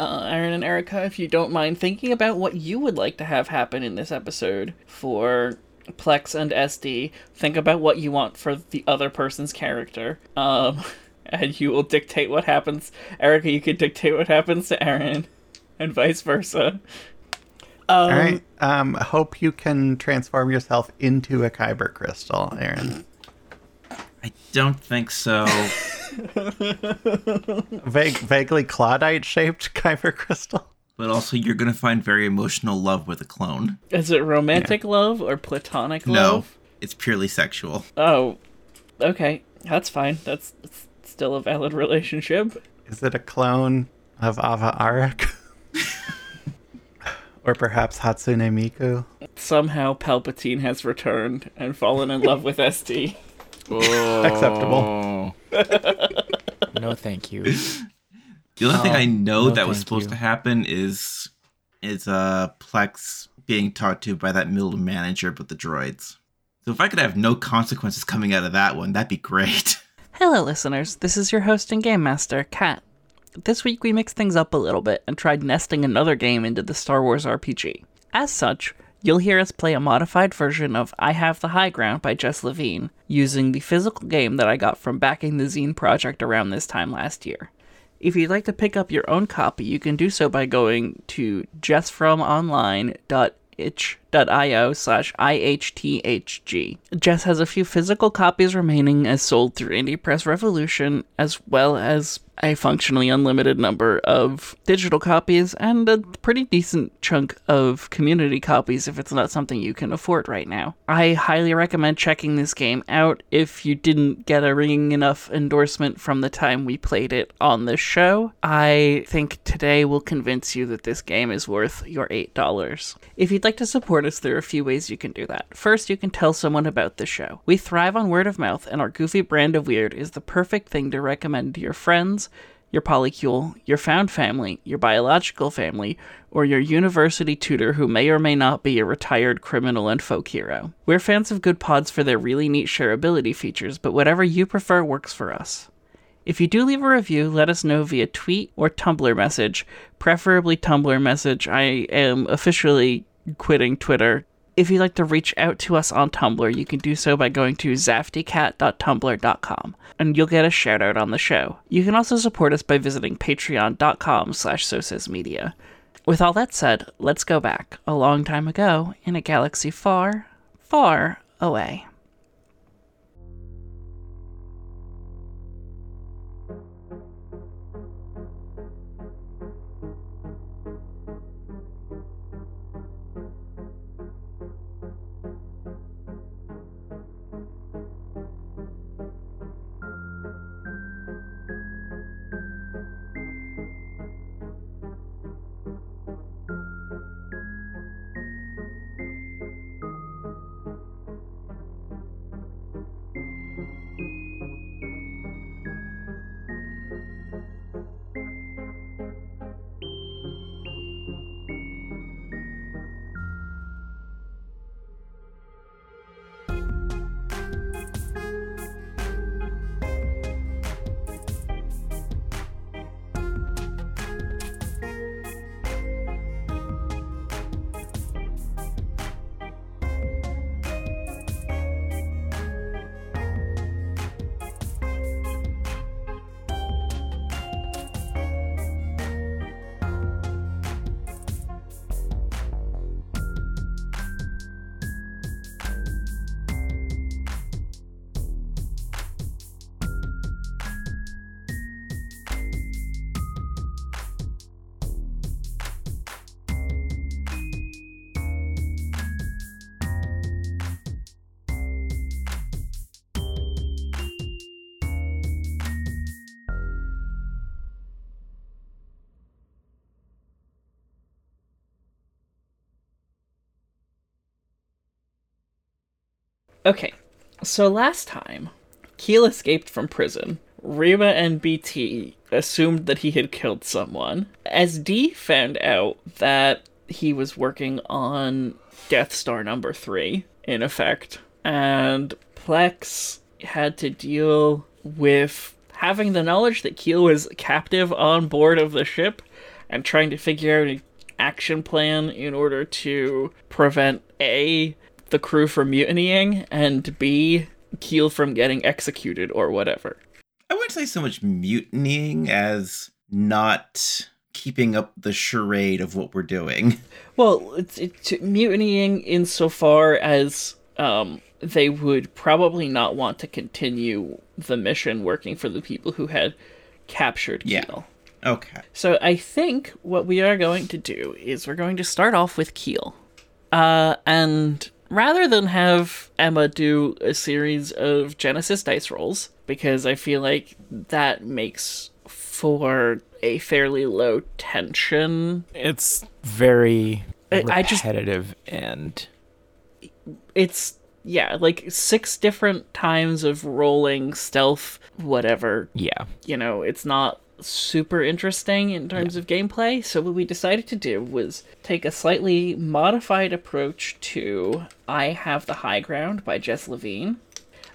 uh, Aaron and Erica, if you don't mind thinking about what you would like to have happen in this episode for Plex and SD. Think about what you want for the other person's character. Um, and you will dictate what happens. Erica, you could dictate what happens to Aaron, and vice versa. Um, All right. Um, hope you can transform yourself into a Kyber crystal, Aaron. I don't think so. Vague, vaguely Clawdite shaped Kyber crystal. But also, you're going to find very emotional love with a clone. Is it romantic yeah. love or platonic no, love? No, it's purely sexual. Oh, okay. That's fine. That's, that's still a valid relationship. Is it a clone of Ava Arik? or perhaps Hatsune Miku? Somehow Palpatine has returned and fallen in love with SD. Oh. Acceptable. no, thank you. The only oh, thing I know no, that was supposed you. to happen is is uh Plex being talked to by that middle manager with the droids. So if I could have no consequences coming out of that one, that'd be great. Hello, listeners. This is your host and game master, Kat. This week we mixed things up a little bit and tried nesting another game into the Star Wars RPG. As such, you'll hear us play a modified version of I Have the High Ground by Jess Levine, using the physical game that I got from backing the Zine project around this time last year. If you'd like to pick up your own copy, you can do so by going to jessfromonline.com itch.io slash IHTHG. Jess has a few physical copies remaining as sold through Indie Press Revolution, as well as a functionally unlimited number of digital copies and a pretty decent chunk of community copies if it's not something you can afford right now. I highly recommend checking this game out if you didn't get a ringing enough endorsement from the time we played it on the show. I think today will convince you that this game is worth your $8. If you'd like to support us, there are a few ways you can do that. First, you can tell someone about the show. We thrive on word of mouth, and our goofy brand of weird is the perfect thing to recommend to your friends your polycule, your found family, your biological family, or your university tutor who may or may not be a retired criminal and folk hero. We're fans of Goodpods for their really neat shareability features, but whatever you prefer works for us. If you do leave a review, let us know via tweet or Tumblr message, preferably Tumblr message. I am officially quitting Twitter if you'd like to reach out to us on Tumblr, you can do so by going to zaftycat.tumblr.com, and you'll get a shout out on the show. You can also support us by visiting patreon.com slash media. With all that said, let's go back a long time ago in a galaxy far, far away. Okay, so last time, Keel escaped from prison. Reba and BT assumed that he had killed someone. SD found out that he was working on Death Star number three, in effect. And Plex had to deal with having the knowledge that Keel was captive on board of the ship and trying to figure out an action plan in order to prevent A, the crew from mutinying, and B, Keel from getting executed or whatever. I wouldn't say so much mutinying as not keeping up the charade of what we're doing. Well, it's, it's mutinying insofar as um, they would probably not want to continue the mission working for the people who had captured Keel. Yeah. Okay. So I think what we are going to do is we're going to start off with Keel. Uh, and rather than have Emma do a series of Genesys dice rolls, because I feel like that makes for a fairly low tension. It's very I, I just repetitive and it's yeah, like six different times of rolling stealth, whatever. yeah. You know, it's not super interesting in terms of gameplay. So what we decided to do was take a slightly modified approach to I Have the High Ground by Jess Levine.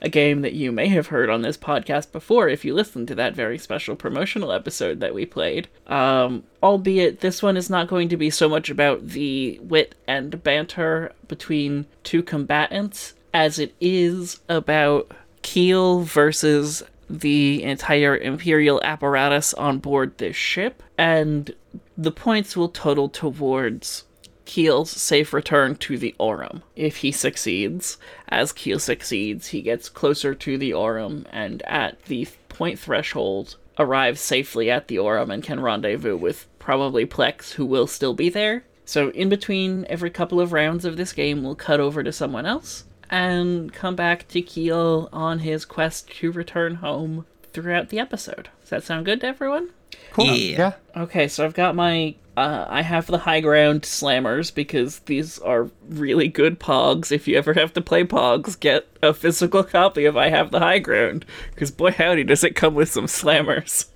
A game that you may have heard on this podcast before if you listened to that very special promotional episode that we played. Um, albeit this one is not going to be so much about the wit and banter between two combatants as it is about Keel versus the entire Imperial apparatus on board this ship, and the points will total towards Keel's safe return to the Aurum. If he succeeds, as Keel succeeds, he gets closer to the Aurum and at the point threshold arrives safely at the Aurum and can rendezvous with probably Plex, who will still be there. So, in between every couple of rounds of this game, we'll cut over to someone else and come back to Keel on his quest to return home throughout the episode. Does that sound good to everyone? Cool. Yeah. Yeah. Okay, so I've got my uh, I have the high ground slammers because these are really good pogs. If you ever have to play pogs, get a physical copy of I have the high ground because boy howdy does it come with some slammers.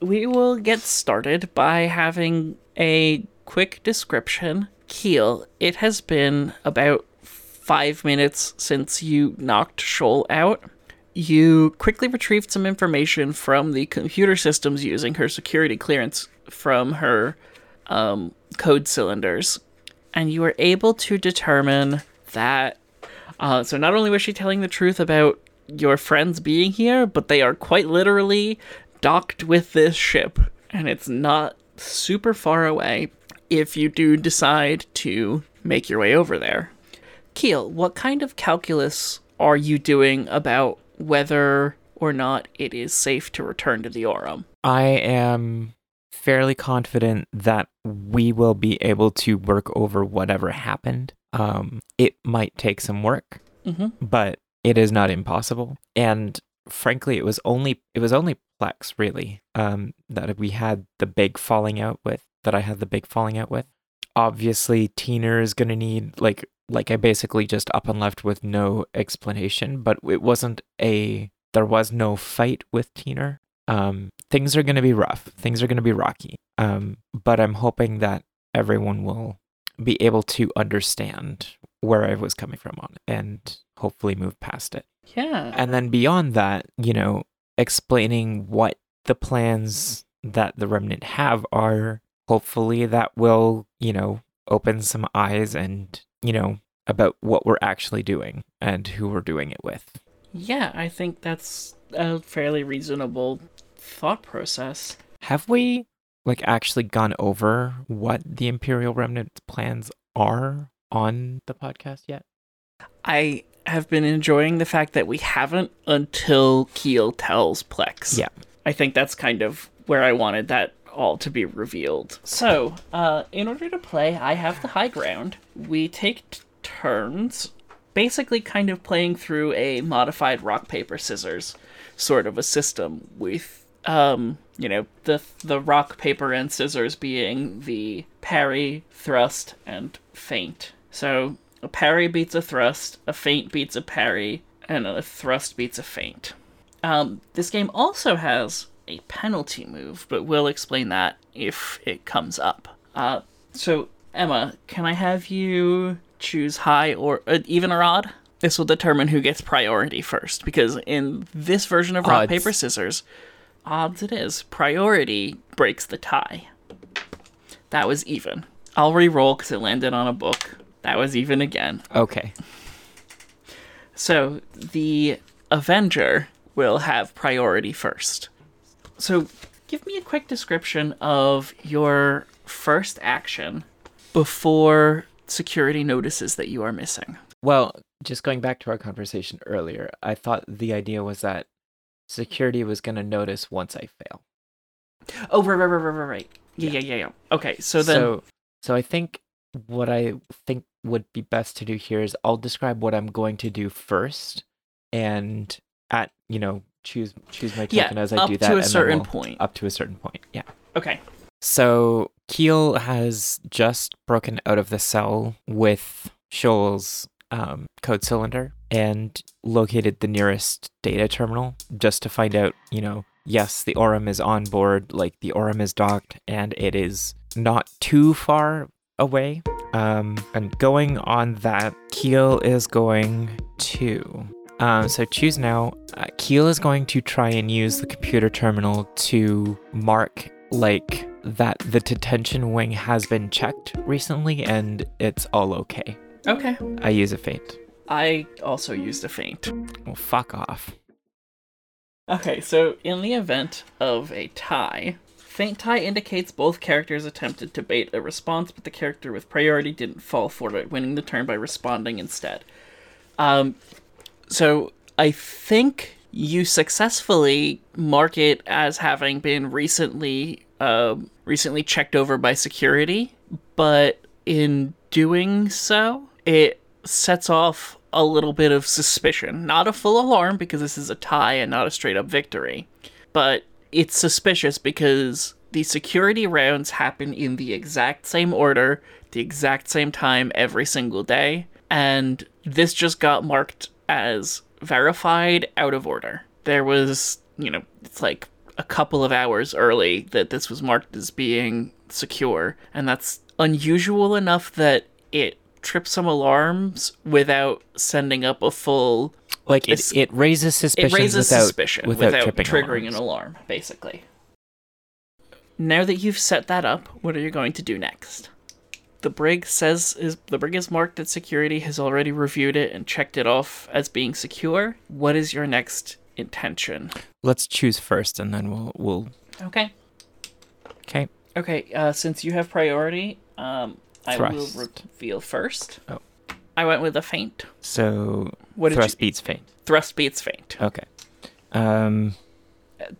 We will get started by having a quick description. Keel, it has been about five minutes since you knocked Shoal out. You quickly retrieved some information from the computer systems using her security clearance from her um, code cylinders, and you were able to determine that. Uh, so, not only was she telling the truth about your friends being here, but they are quite literally docked with this ship, and it's not super far away if you do decide to make your way over there. Keel, what kind of calculus are you doing about whether or not it is safe to return to the Aurum? I am fairly confident that we will be able to work over whatever happened. Um, it might take some work, Mhm. but it is not impossible. And frankly, it was only it was only Plex really um, that we had the big falling out with. That I had the big falling out with. Obviously, Tina is gonna need like like I basically just up and left with no explanation, but it wasn't a there was no fight with Tina. Um, things are going to be rough. Things are going to be rocky. Um, but I'm hoping that everyone will be able to understand where I was coming from on it and hopefully move past it. Yeah. And then beyond that, you know, explaining what the plans that the remnant have are hopefully that will, you know, open some eyes and, you know, about what we're actually doing and who we're doing it with. Yeah, I think that's a fairly reasonable thought process. Have we like actually gone over what the Imperial Remnant's plans are on the podcast yet? I have been enjoying the fact that we haven't until Keel tells Plex. Yeah. I think that's kind of where I wanted that all to be revealed. So, uh, in order to play I Have the High Ground, we take t- turns basically kind of playing through a modified rock, paper, scissors sort of a system with, um, you know, the, the rock, paper, and scissors being the parry, thrust, and feint. So, a parry beats a thrust, a feint beats a parry, and a thrust beats a feint. Um, this game also has a penalty move, but we'll explain that if it comes up. Uh, so, Emma, can I have you choose high or uh, even or odd? This will determine who gets priority first, because in this version of rock, Odds. paper, scissors, odds it is. Priority breaks the tie. That was even. I'll re-roll because it landed on a book. That was even again. Okay. So the Avenger will have priority first. So give me a quick description of your first action before security notices that you are missing. Well, just going back to our conversation earlier, I thought the idea was that security was going to notice once I fail. Oh, right, right, right, right, right. Yeah, yeah, yeah, yeah. Okay, so then. So, so I think what I think would be best to do here is I'll describe what I'm going to do first, and at you know choose choose my token yeah, as I do that. Up to a certain we'll, point. Up to a certain point. Yeah. Okay. So Keel has just broken out of the cell with Shoal's um, code cylinder and located the nearest data terminal just to find out, you know, yes, the Aurum is on board, like the Aurum is docked, and it is not too far away. Um, and going on that, Keel is going to. Um, so choose now. Uh, Keel is going to try and use the computer terminal to mark like that the detention wing has been checked recently and it's all okay. Okay. I use a feint. I also used a feint. Well, fuck off. Okay, so in the event of a tie, feint tie indicates both characters attempted to bait a response, but the character with priority didn't fall for it, winning the turn by responding instead. Um, so I think you successfully mark it as having been recently uh, recently checked over by security, but in doing so, it sets off a little bit of suspicion. Not a full alarm because this is a tie and not a straight up victory, but it's suspicious because the security rounds happen in the exact same order, the exact same time every single day, and this just got marked as verified out of order. There was, you know, it's like a couple of hours early that this was marked as being secure, and that's unusual enough that it trips some alarms without sending up a full like it, it raises suspicion it raises without, suspicion without, without triggering alarms. an alarm basically now that you've set that up what are you going to do next the brig says is the brig is marked that security has already reviewed it and checked it off as being secure what is your next intention let's choose first and then we'll we'll okay okay okay uh, since you have priority um I Thrust. will reveal first. Oh. I went with a feint. so What did thrust you beats feint thrust beats feint. okay um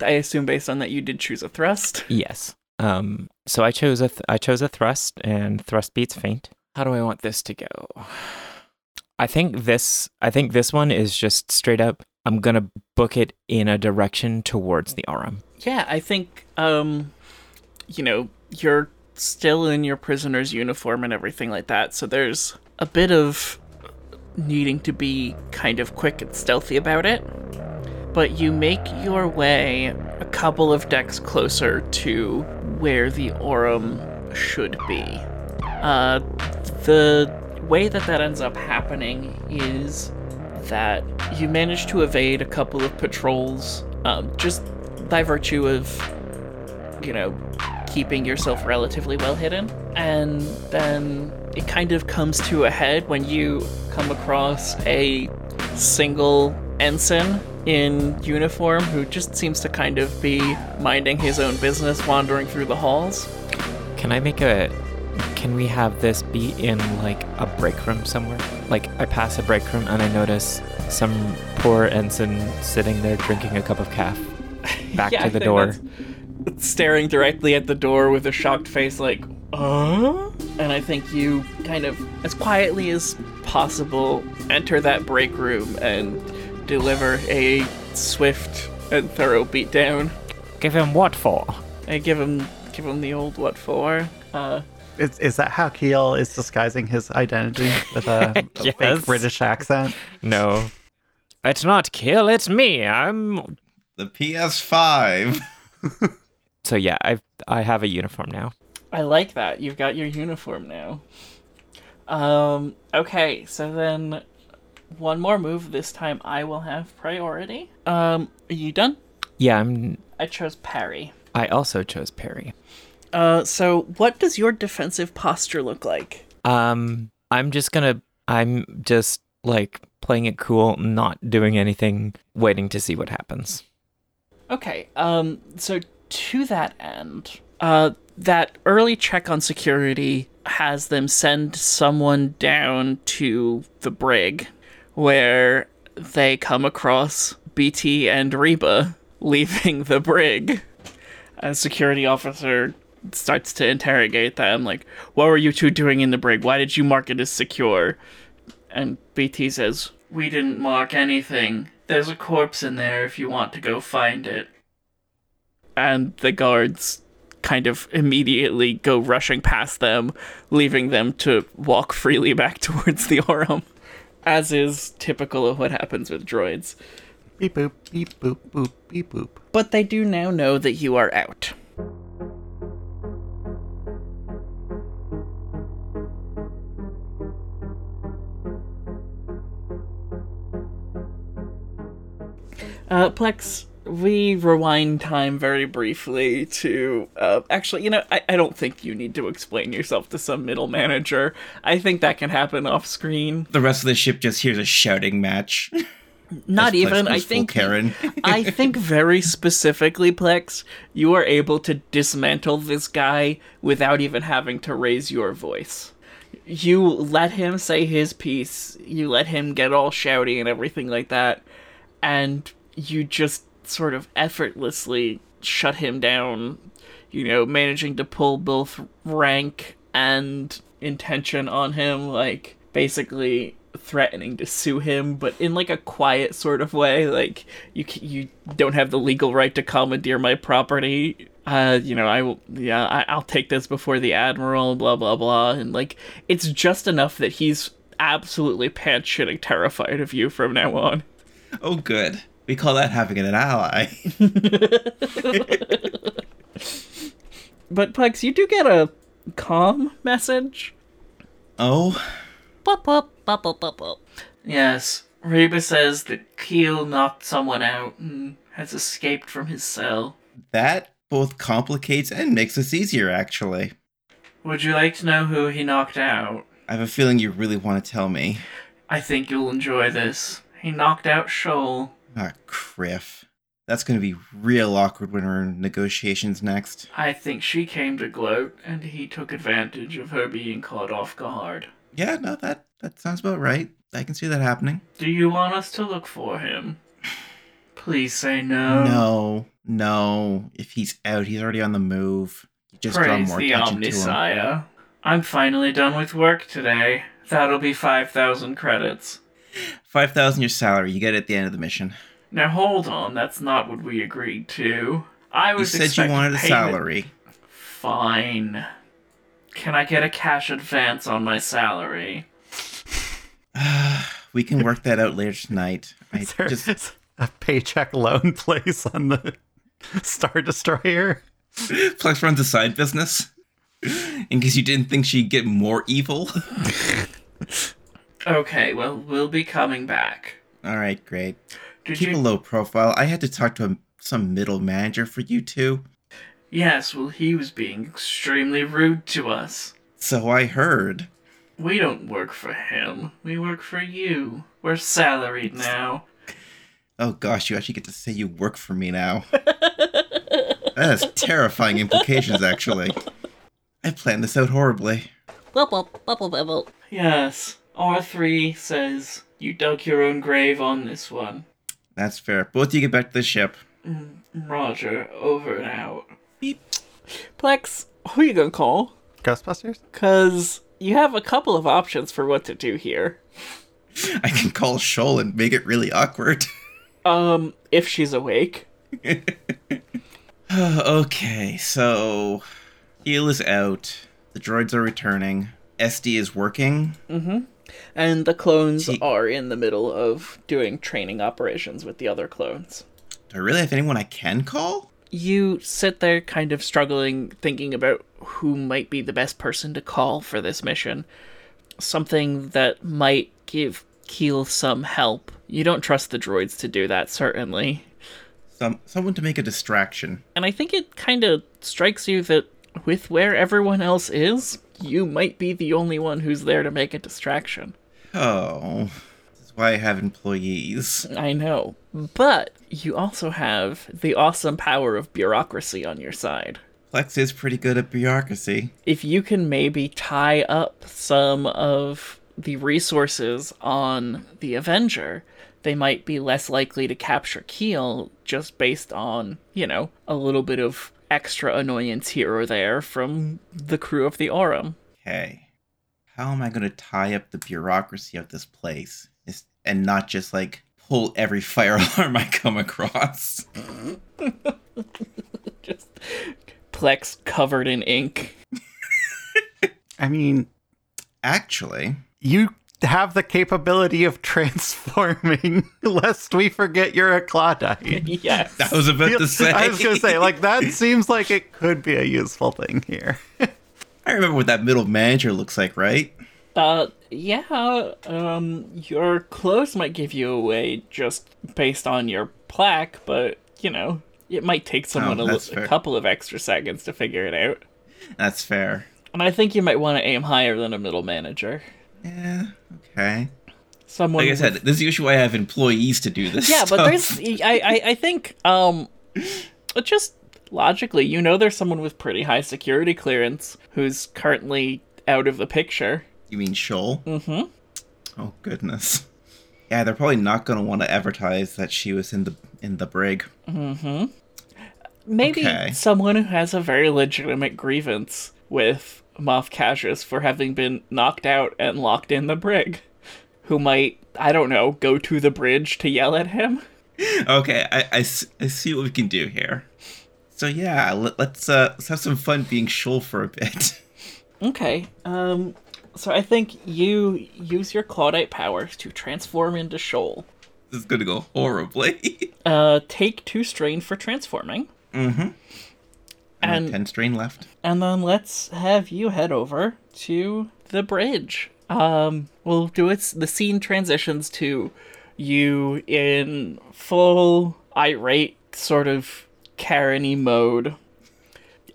I assume based on that you did choose a thrust. yes um so i chose a th- i chose a thrust and thrust beats feint. how do i want this to go i think this i think this one is just straight up i'm gonna book it in a direction towards the Aurum. Yeah, I think um you know, you're still in your prisoner's uniform and everything like that, so there's a bit of needing to be kind of quick and stealthy about it. But you make your way a couple of decks closer to where the Aurum should be. Uh, the way that that ends up happening is that you manage to evade a couple of patrols um, just by virtue of, you know, keeping yourself relatively well hidden. And then it kind of comes to a head when you come across a single ensign in uniform who just seems to kind of be minding his own business wandering through the halls. Can I make a? Can we have this be in like a break room somewhere? Like I pass a break room and I notice some poor ensign sitting there drinking a cup of caf. Back Yeah, to the door. staring directly at the door with a shocked face, like, uh? And I think you kind of, as quietly as possible, enter that break room and deliver a swift and thorough beatdown. Give him what for? And give him, give him the old what for. Uh, Is, is that how Keel is disguising his identity with a, a Yes. fake British accent? No. It's not kill, it's me. I'm The PS5. So yeah, I I have a uniform now. I like that. You've got your uniform now. Um, okay, so then one more move. This time I will have priority. Um, are you done? Yeah, I'm I chose parry. I also chose parry. Uh, so what does your defensive posture look like? Um, I'm just gonna. I'm just like playing it cool, not doing anything, waiting to see what happens. Okay. Um. So to that end, uh, that early check on security has them send someone down to the brig, where they come across BT and Reba leaving the brig. A security officer starts to interrogate them, like, What were you two doing in the brig? Why did you mark it as secure? And BT says, We didn't mark anything. There's a corpse in there if you want to go find it. And the guards kind of immediately go rushing past them, leaving them to walk freely back towards the Aurum, as is typical of what happens with droids. Beep boop, beep boop, boop, beep boop. But they do now know that you are out. Uh, Plex, we rewind time very briefly to. Uh, actually, you know, I, I don't think you need to explain yourself to some middle manager. I think that can happen off screen. The rest of the ship just hears a shouting match. Not even. I think. Karen. I think very specifically, Plex, you are able to dismantle this guy without even having to raise your voice. You let him say his piece. You let him get all shouty and everything like that, and you just sort of effortlessly shut him down, you know, managing to pull both rank and intention on him, like basically threatening to sue him, but in like a quiet sort of way. Like you you don't have the legal right to commandeer my property. Uh, you know, I will. Yeah, I, I'll take this before the admiral. Blah blah blah. And like, it's just enough that he's absolutely pants shitting terrified of you from now on. Oh, good. We call that having an ally. but Plex, you do get a comm message. Oh. Pop, pop, pop, pop, pop, pop. Yes, Reba says that Keel knocked someone out and has escaped from his cell. That both complicates and makes this easier, actually. Would you like to know who he knocked out? I have a feeling you really want to tell me. I think you'll enjoy this. He knocked out Shoal. Ah, Kriff. That's going to be real awkward when we're in negotiations next. I think she came to gloat, and he took advantage of her being caught off guard. Yeah, no, that that sounds about right. I can see that happening. Do you want us to look for him? Please say no. No, no. If he's out, he's already on the move. You just draw more the attention to him. I'm finally done with work today. That'll be 5,000 credits. Five thousand your salary. You get it at the end of the mission. Now hold on, that's not what we agreed to. I was. You said you wanted a payment- salary. Fine. Can I get a cash advance on my salary? we can work that out later tonight. I Is there just a paycheck loan place on the Star Destroyer? Plex runs a side business. In case you didn't think she'd get more evil. Okay, well, we'll be coming back. All right, great. Did Keep you? a low profile. I had to talk to a, some middle manager for you two. Yes, well, he was being extremely rude to us. So I heard. We don't work for him. We work for you. We're salaried now. Oh gosh, you actually get to say you work for me now. that has terrifying implications, actually. I planned this out horribly. Yes, R3 says you dug your own grave on this one. That's fair. Both of you get back to the ship. Roger, over and out. Beep. Plex, who are you gonna call? Ghostbusters? Cause you have a couple of options for what to do here. I can call Shoal and make it really awkward. Um, if she's awake. okay, so Eel is out. The droids are returning. SD is working. And the clones Gee. are in the middle of doing training operations with the other clones. Do I really have anyone I can call? You sit there kind of struggling, thinking about who might be the best person to call for this mission. Something that might give Keel some help. You don't trust the droids to do that, certainly. Some someone to make a distraction. And I think it kind of strikes you that with where everyone else is, you might be the only one who's there to make a distraction. Oh, this is why I have employees. I know. But you also have the awesome power of bureaucracy on your side. Plex is pretty good at bureaucracy. If you can maybe tie up some of the resources on the Avenger, they might be less likely to capture Keel just based on, you know, a little bit of extra annoyance here or there from the crew of the Aurum. Okay. How am I going to tie up the bureaucracy of this place and not just like pull every fire alarm I come across? just Plex covered in ink. I mean, actually, you have the capability of transforming, lest we forget you're a Clawdite. yes. I was about to say. I was going to say, like, that seems like it could be a useful thing here. I remember what that middle manager looks like, right? Uh, yeah. Um, your clothes might give you away just based on your plaque, but, you know, it might take someone oh, a, a couple of extra seconds to figure it out. That's fair. And I think you might want to aim higher than a middle manager. Yeah, okay. Someone like I said, this is usually why I have employees to do this. Yeah, stuff. but there's I, I I think um just logically, you know there's someone with pretty high security clearance who's currently out of the picture. You mean Shoal? Mm-hmm. Oh goodness. Yeah, they're probably not gonna want to advertise that she was in the in the brig. Mm-hmm. Maybe okay. someone who has a very legitimate grievance with Moff Cassius for having been knocked out and locked in the brig, who might, I don't know, go to the bridge to yell at him. Okay, I, I, I see what we can do here. So yeah, let, us uh, let's have some fun being Shoal for a bit. Okay. Um. So I think you use your Clawdite powers to transform into Shoal. This is gonna go horribly. uh, take two strain for transforming. Mm-hmm and ten strain left. And then let's have you head over to the bridge. Um, we'll do it. The scene transitions to you in full irate sort of Karen mode,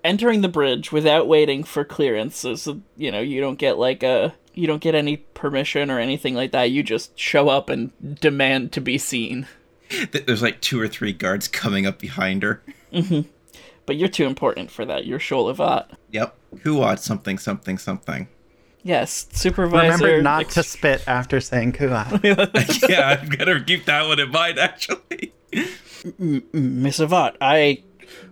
entering the bridge without waiting for clearances. So, you know, you don't get like a you don't get any permission or anything like that. You just show up and demand to be seen. There's like two or three guards coming up behind her. Mm-hmm. But you're too important for that. You're Shoal Avat. Yep. Kuat something something something. Yes, supervisor. Remember not ex- to spit after saying Kuat. yeah, I'm gonna keep that one in mind. Actually, Miss Avat, I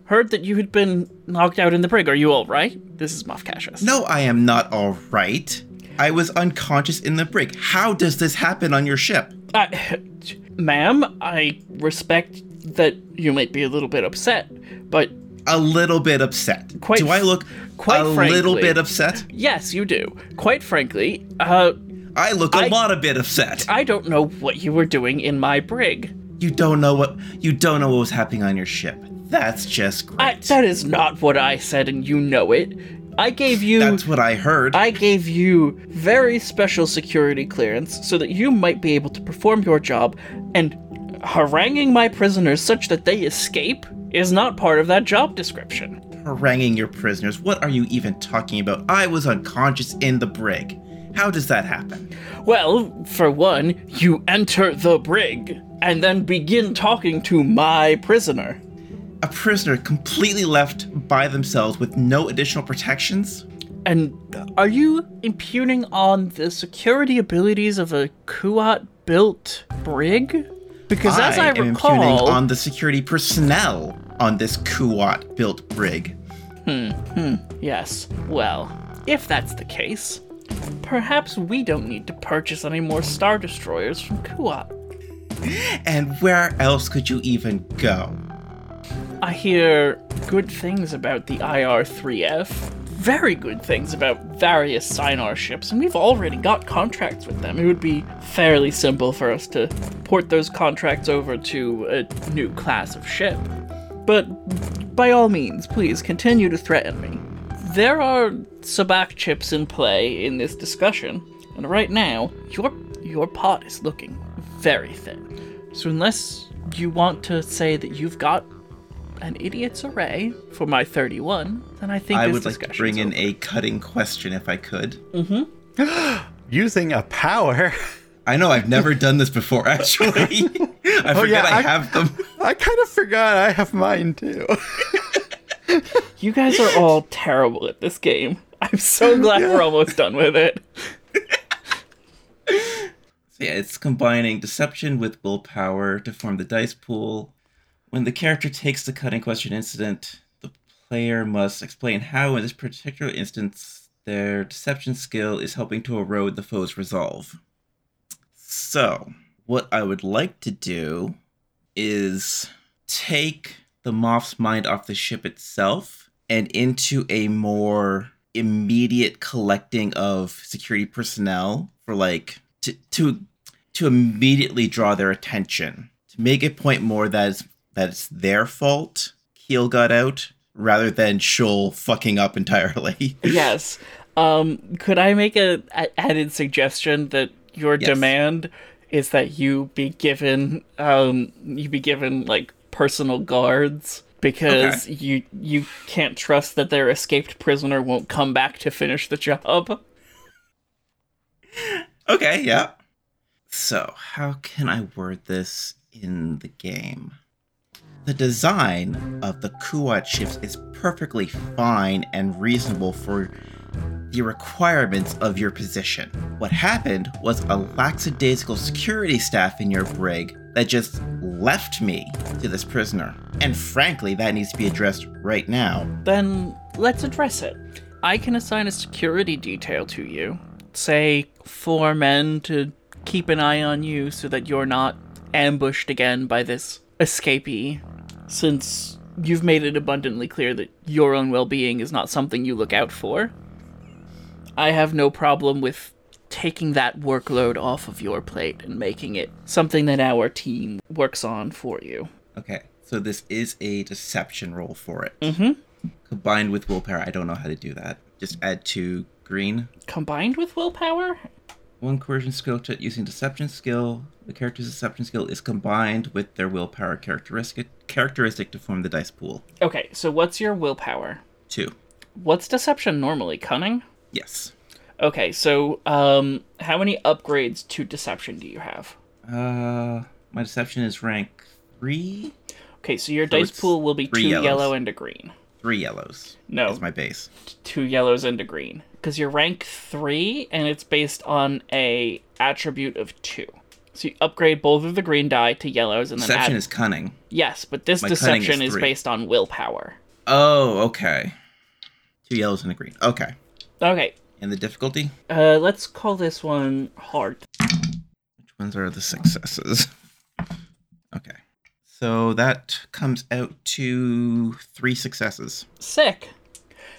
heard that you had been knocked out in the brig. Are you all right? This is Moff Cassius. No, I am not all right. I was unconscious in the brig. How does this happen on your ship? Uh, ma'am, I respect that you might be a little bit upset, but a little bit upset. Quite, do I look quite a frankly, little bit upset? Yes, you do. Quite frankly, uh, I look a I, lot a bit upset. I don't know what you were doing in my brig. You don't know what you don't know what was happening on your ship. That's just great. I, that is not what I said, and you know it. I gave you. That's what I heard. I gave you very special security clearance so that you might be able to perform your job, and haranguing my prisoners such that they escape is not part of that job description. Haranguing your prisoners? What are you even talking about? I was unconscious in the brig. How does that happen? Well, for one, you enter the brig and then begin talking to my prisoner. A prisoner completely left by themselves with no additional protections? And are you impugning on the security abilities of a Kuat built brig? Because I as I am recall, on the security personnel on this Kuat built brig. Hmm, hmm, yes. Well, if that's the case, perhaps we don't need to purchase any more Star Destroyers from Kuat. And where else could you even go? I hear good things about the IR 3F very good things about various Sienar ships, and we've already got contracts with them. It would be fairly simple for us to port those contracts over to a new class of ship. But by all means, please continue to threaten me. There are sabacc chips in play in this discussion, and right now, your your pot is looking very thin. So unless you want to say that you've got an idiot's array for my 31, then I think I this would like to bring in over. a cutting question if I could. Mm-hmm. Using a power. I know I've never done this before, actually. Oh, I forget yeah, I, I- have them. I kind of forgot I have mine too. You guys are all terrible at this game. I'm so glad we're almost done with it. So yeah, it's combining deception with willpower to form the dice pool. When the character takes the cutting question incident, the player must explain how, in this particular instance, their deception skill is helping to erode the foe's resolve. So, what I would like to do is take the Moff's mind off the ship itself and into a more immediate collecting of security personnel for like to to to immediately draw their attention to make it point more that that it's their fault Keel got out rather than Shoal fucking up entirely. Yes. Um, could I make a, a added suggestion that your Yes. demand is that you be given um you be given like personal guards because you you can't trust that their escaped prisoner won't come back to finish the job. okay, yeah. So, how can I word this in the game? The design of the Kuat ships is perfectly fine and reasonable for the requirements of your position. What happened was a lackadaisical security staff in your brig that just left me to this prisoner. And frankly, that needs to be addressed right now. Then let's address it. I can assign a security detail to you. Say four men to keep an eye on you so that you're not ambushed again by this escapee. Since you've made it abundantly clear that your own well being is not something you look out for, I have no problem with taking that workload off of your plate and making it something that our team works on for you. Okay, so this is a deception roll for it. Mm-hmm. Combined with willpower, I don't know how to do that. Just add two green. Combined with willpower? One coercion skill check using deception skill. The character's deception skill is combined with their willpower characteristic characteristic to form the dice pool. Okay, so what's your willpower? Two. What's deception normally? Cunning? Yes. Okay, so um how many upgrades to deception do you have? Uh, my deception is rank three. Okay, so your So dice pool will be two yellows. yellow and a green. Three yellows. No. Is my base. Two yellows and a green. Because you're rank three and it's based on a attribute of two. So you upgrade both of the green die to yellows and then Deception add is cunning. Yes, but this my cunning is deception is based on willpower. Oh, okay. Two yellows and a green. Okay. Okay. And the difficulty? Uh let's call this one hard. Which ones are the successes? Okay. So that comes out to three successes. Sick.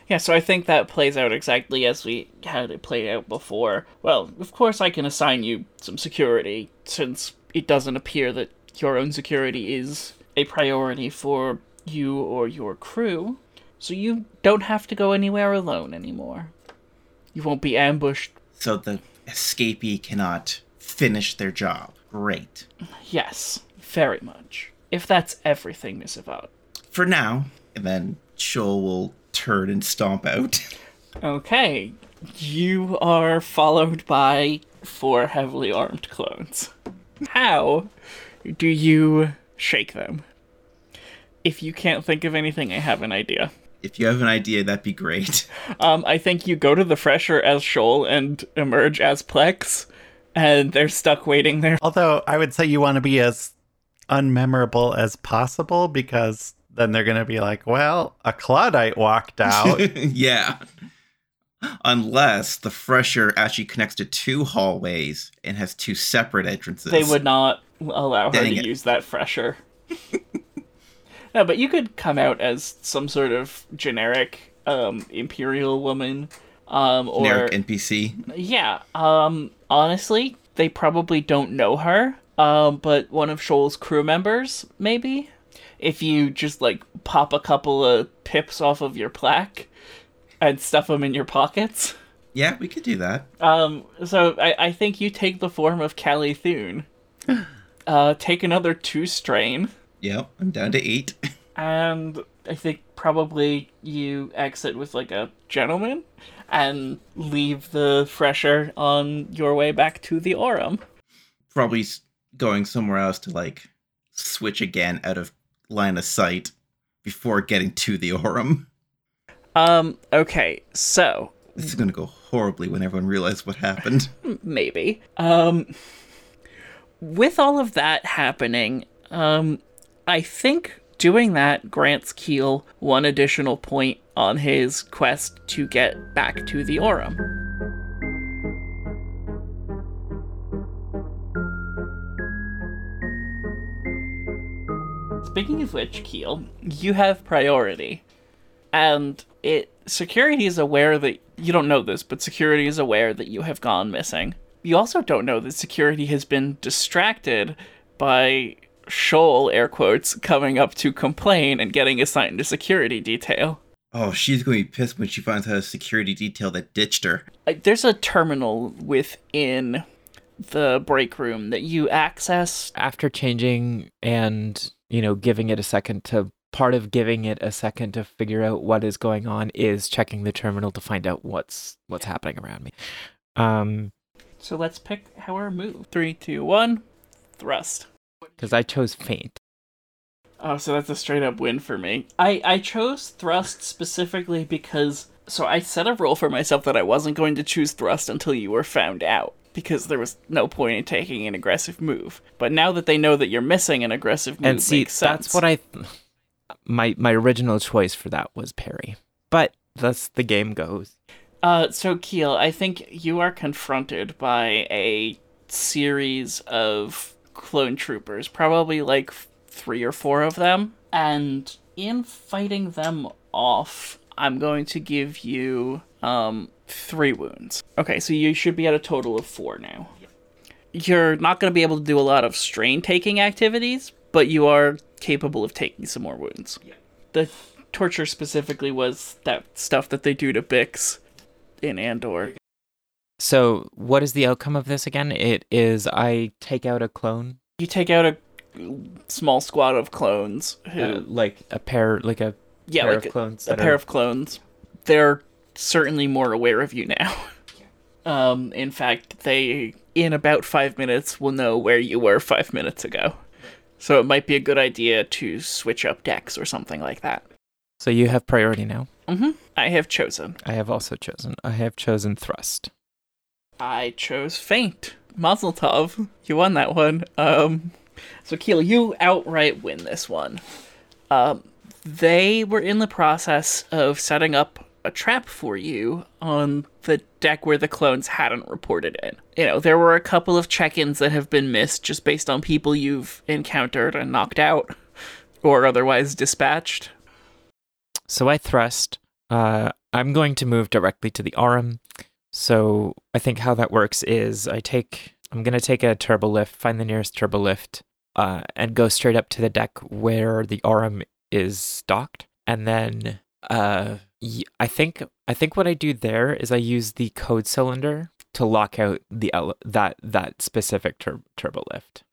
Yeah, so I think that plays out exactly as we had it played out before. Well, of course, I can assign you some security, since it doesn't appear that your own security is a priority for you or your crew. So you don't have to go anywhere alone anymore. You won't be ambushed. So the escapee cannot finish their job. Great. Yes, very much. If that's everything, Miss Avad. For now. And then Shoal will turn and stomp out. Okay, you are followed by four heavily armed clones. How do you shake them? If you can't think of anything, I have an idea. if you have an idea, that'd be great. Um, I think you go to the fresher as Shoal and emerge as Plex, and they're stuck waiting there. Although I would say you want to be as unmemorable as possible because then they're going to be like, well, a Clawdite walked out. yeah. Unless the fresher actually connects to two hallways and has two separate entrances. They would not allow her Dang to it. use that fresher. no, but you could come out as some sort of generic um, imperial woman, um, or Generic NPC. yeah. Um, honestly, they probably don't know her. Um, but one of Shoal's crew members, maybe. If you just like pop a couple of pips off of your plaque and stuff them in your pockets. Yeah, we could do that. Um, so I, I think you take the form of Callie Thune. Uh, take another two strain. Yep, I'm down to eight. and I think probably you exit with like a gentleman and leave the fresher on your way back to the Aurum. Probably going somewhere else to like switch again out of line of sight before getting to the Aurum. Um, okay, so this is gonna go horribly when everyone realizes what happened. Maybe. Um with all of that happening, um I think doing that grants Keel one additional point on his quest to get back to the Aurum. Speaking of which, Keel, you have priority. And it security is aware that you don't know this, but security is aware that you have gone missing. You also don't know that security has been distracted by Shoal, air quotes, coming up to complain and getting assigned to security detail. Oh, she's going to be pissed when she finds out a security detail that ditched her. Uh, there's a terminal within the break room that you access after changing and, you know, giving it a second to part of giving it a second to figure out what is going on is checking the terminal to find out what's what's happening around me. Um so let's pick our move. Three, two, one, thrust because I chose feint. Oh, so that's a straight up win for me. I I chose thrust specifically because so I set a rule for myself that I wasn't going to choose thrust until you were found out because there was no point in taking an aggressive move. But now that they know that you're missing an aggressive move, and see, makes sense. that's what I my my original choice for that was parry, but thus the game goes. Uh, so Keel, I think you are confronted by a series of clone troopers, probably like three or four of them. And in fighting them off, I'm going to give you um, three wounds. Okay, so you should be at a total of four now. You're not going to be able to do a lot of strain taking activities, but you are capable of taking some more wounds. The torture specifically was that stuff that they do to Bix in Andor. So, what is the outcome of this again? It is I take out a clone. You take out a small squad of clones who, uh, like a pair, like a yeah, pair like of clones. A, a pair of clones. They're certainly more aware of you now. um, in fact, they in about five minutes will know where you were five minutes ago. So it might be a good idea to switch up decks or something like that. So you have priority now. Mm-hmm. I have chosen. I have also chosen. I have chosen thrust. I chose feint. Mazel tov. You won that one. Um, so Keel, you outright win this one. Um, they were in the process of setting up a trap for you on the deck where the clones hadn't reported in. You know, there were a couple of check-ins that have been missed just based on people you've encountered and knocked out or otherwise dispatched. So I thrust. Uh, I'm going to move directly to the Aurum. So I think how that works is I take I'm gonna take a turbo lift, find the nearest turbo lift, uh, and go straight up to the deck where the Aurum is docked, and then uh, I think I think what I do there is I use the code cylinder to lock out the ele- that that specific tur- turbo lift.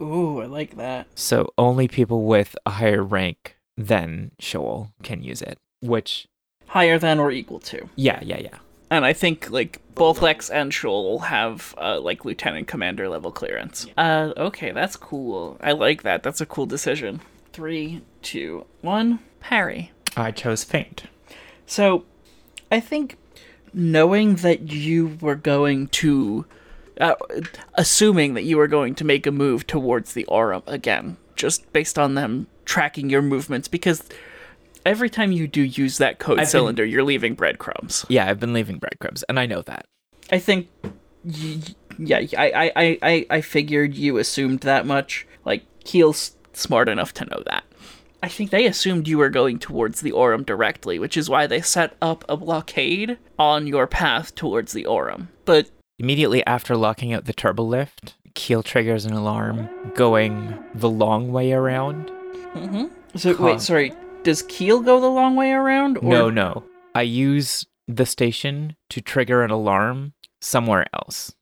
Ooh, I like that. So only people with a higher rank than Shoal can use it, which higher than or equal to. Yeah, yeah, yeah and I think like both Lex and Shoal have uh, like lieutenant commander level clearance. Uh, okay, that's cool. I like that. That's a cool decision. Three, two, one. Parry. I chose feint. So, I think knowing that you were going to, uh, assuming that you were going to make a move towards the Aurum again, just based on them tracking your movements, because every time you do use that code I've cylinder, been, you're leaving breadcrumbs. Yeah, I've been leaving breadcrumbs, and I know that. I think, yeah, I, I, I, I figured you assumed that much. Like, Keel's smart enough to know that. I think they assumed you were going towards the Aurum directly, which is why they set up a blockade on your path towards the Aurum. But immediately after locking out the turbo lift, Keel triggers an alarm going the long way around. Mm-hmm. So wait, sorry does Keel go the long way around? Or? No, no. I use the station to trigger an alarm somewhere else.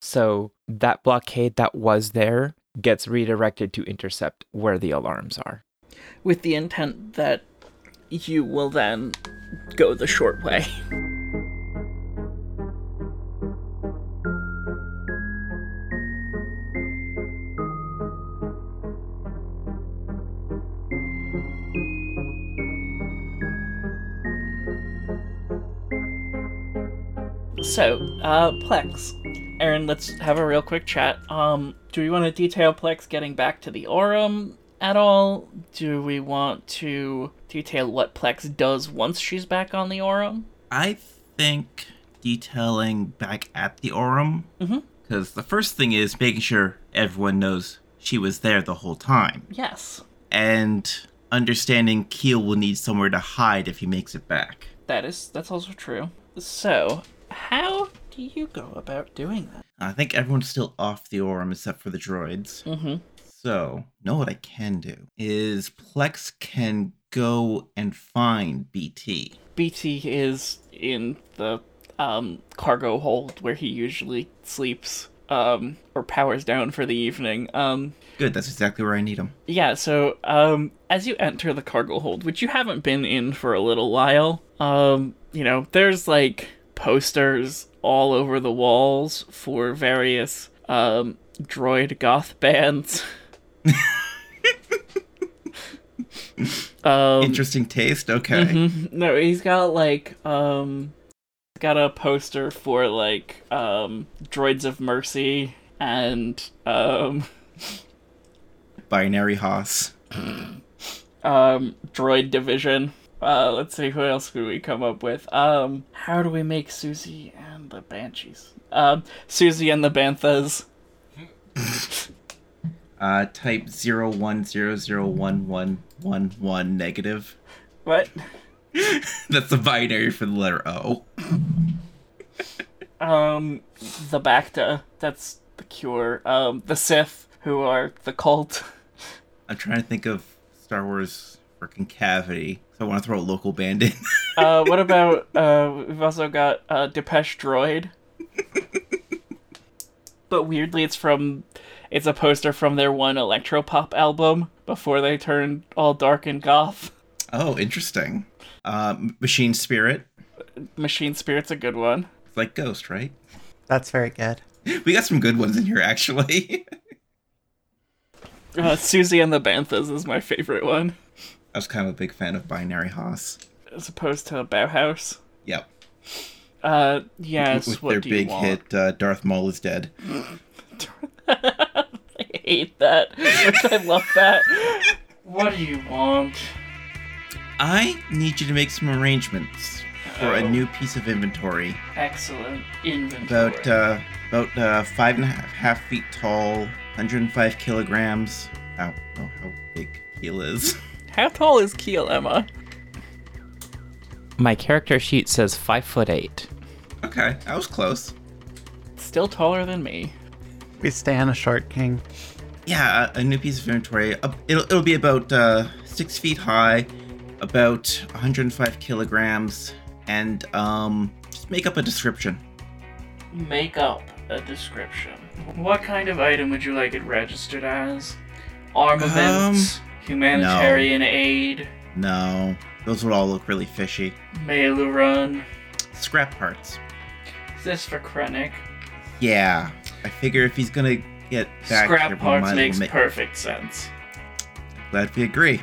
So that blockade that was there gets redirected to intercept where the alarms are. With the intent that you will then go the short way. So, uh, Plex. Aaron, let's have a real quick chat. Um, do we want to detail Plex getting back to the Aurum at all? Do we want to detail what Plex does once she's back on the Aurum? I think detailing back at the Aurum, because the first thing is making sure everyone knows she was there the whole time, Yes, and understanding Keel will need somewhere to hide if he makes it back. that is that's also true. So, how do you go about doing that? I think everyone's still off the Aurum except for the droids. Mm-hmm. So, know what I can do is Plex can go and find BT. BT is in the um, cargo hold where he usually sleeps um, or powers down for the evening. Um, Good, that's exactly where I need him. Yeah, so um as you enter the cargo hold, which you haven't been in for a little while, um, you know, there's like posters all over the walls for various um droid goth bands. um Interesting taste. Okay. mhm. No, he's got like um got a poster for like um Droids of Mercy and um Binary Hoss. um droid division uh let's see who else could we come up with um how do we make susie and the banshees um susie and the banthas Uh, type zero one zero zero one one one one negative. what That's the binary for the letter O. um the bacta that's the cure um the sith who are the cult I'm trying to think of Star Wars freaking cavity. So I want to throw a local band in. uh what about uh we've also got uh depeche droid but weirdly it's from it's a poster from their one electropop album before they turned all dark and goth oh, interesting. Uh, Machine Spirit. Machine Spirit's a good one. It's like Ghost, right? That's very good. We got some good ones in here, actually. Uh, Susie and the Banthas is my favorite one, I was kind of a big fan of Binary Haas. as opposed to Bauhaus. Yep. Uh, yes. With what their do you big want? hit, uh, Darth Maul is dead. I hate that, which I love that. What do you want? I need you to make some arrangements for a Oh. new piece of inventory. Excellent inventory. About uh, about uh, five and a half, half feet tall, 105 kilograms. I don't know how big Keel is. How tall is Keel, Emma? My character sheet says five foot eight. okay, I was close. Still taller than me. We stand a short king. Yeah, a, a new piece of inventory. Uh, it'll it'll be about uh, six feet high, about 105 kilograms, and um, just make up a description. Make up a description. What kind of item would you like it registered as? Armaments, humanitarian aid, No, those would all look really fishy. mail run. Scrap parts. Is this for Krennic? Yeah, I figure if he's gonna get back Scrap parts might as well makes make- perfect sense. Glad we agree.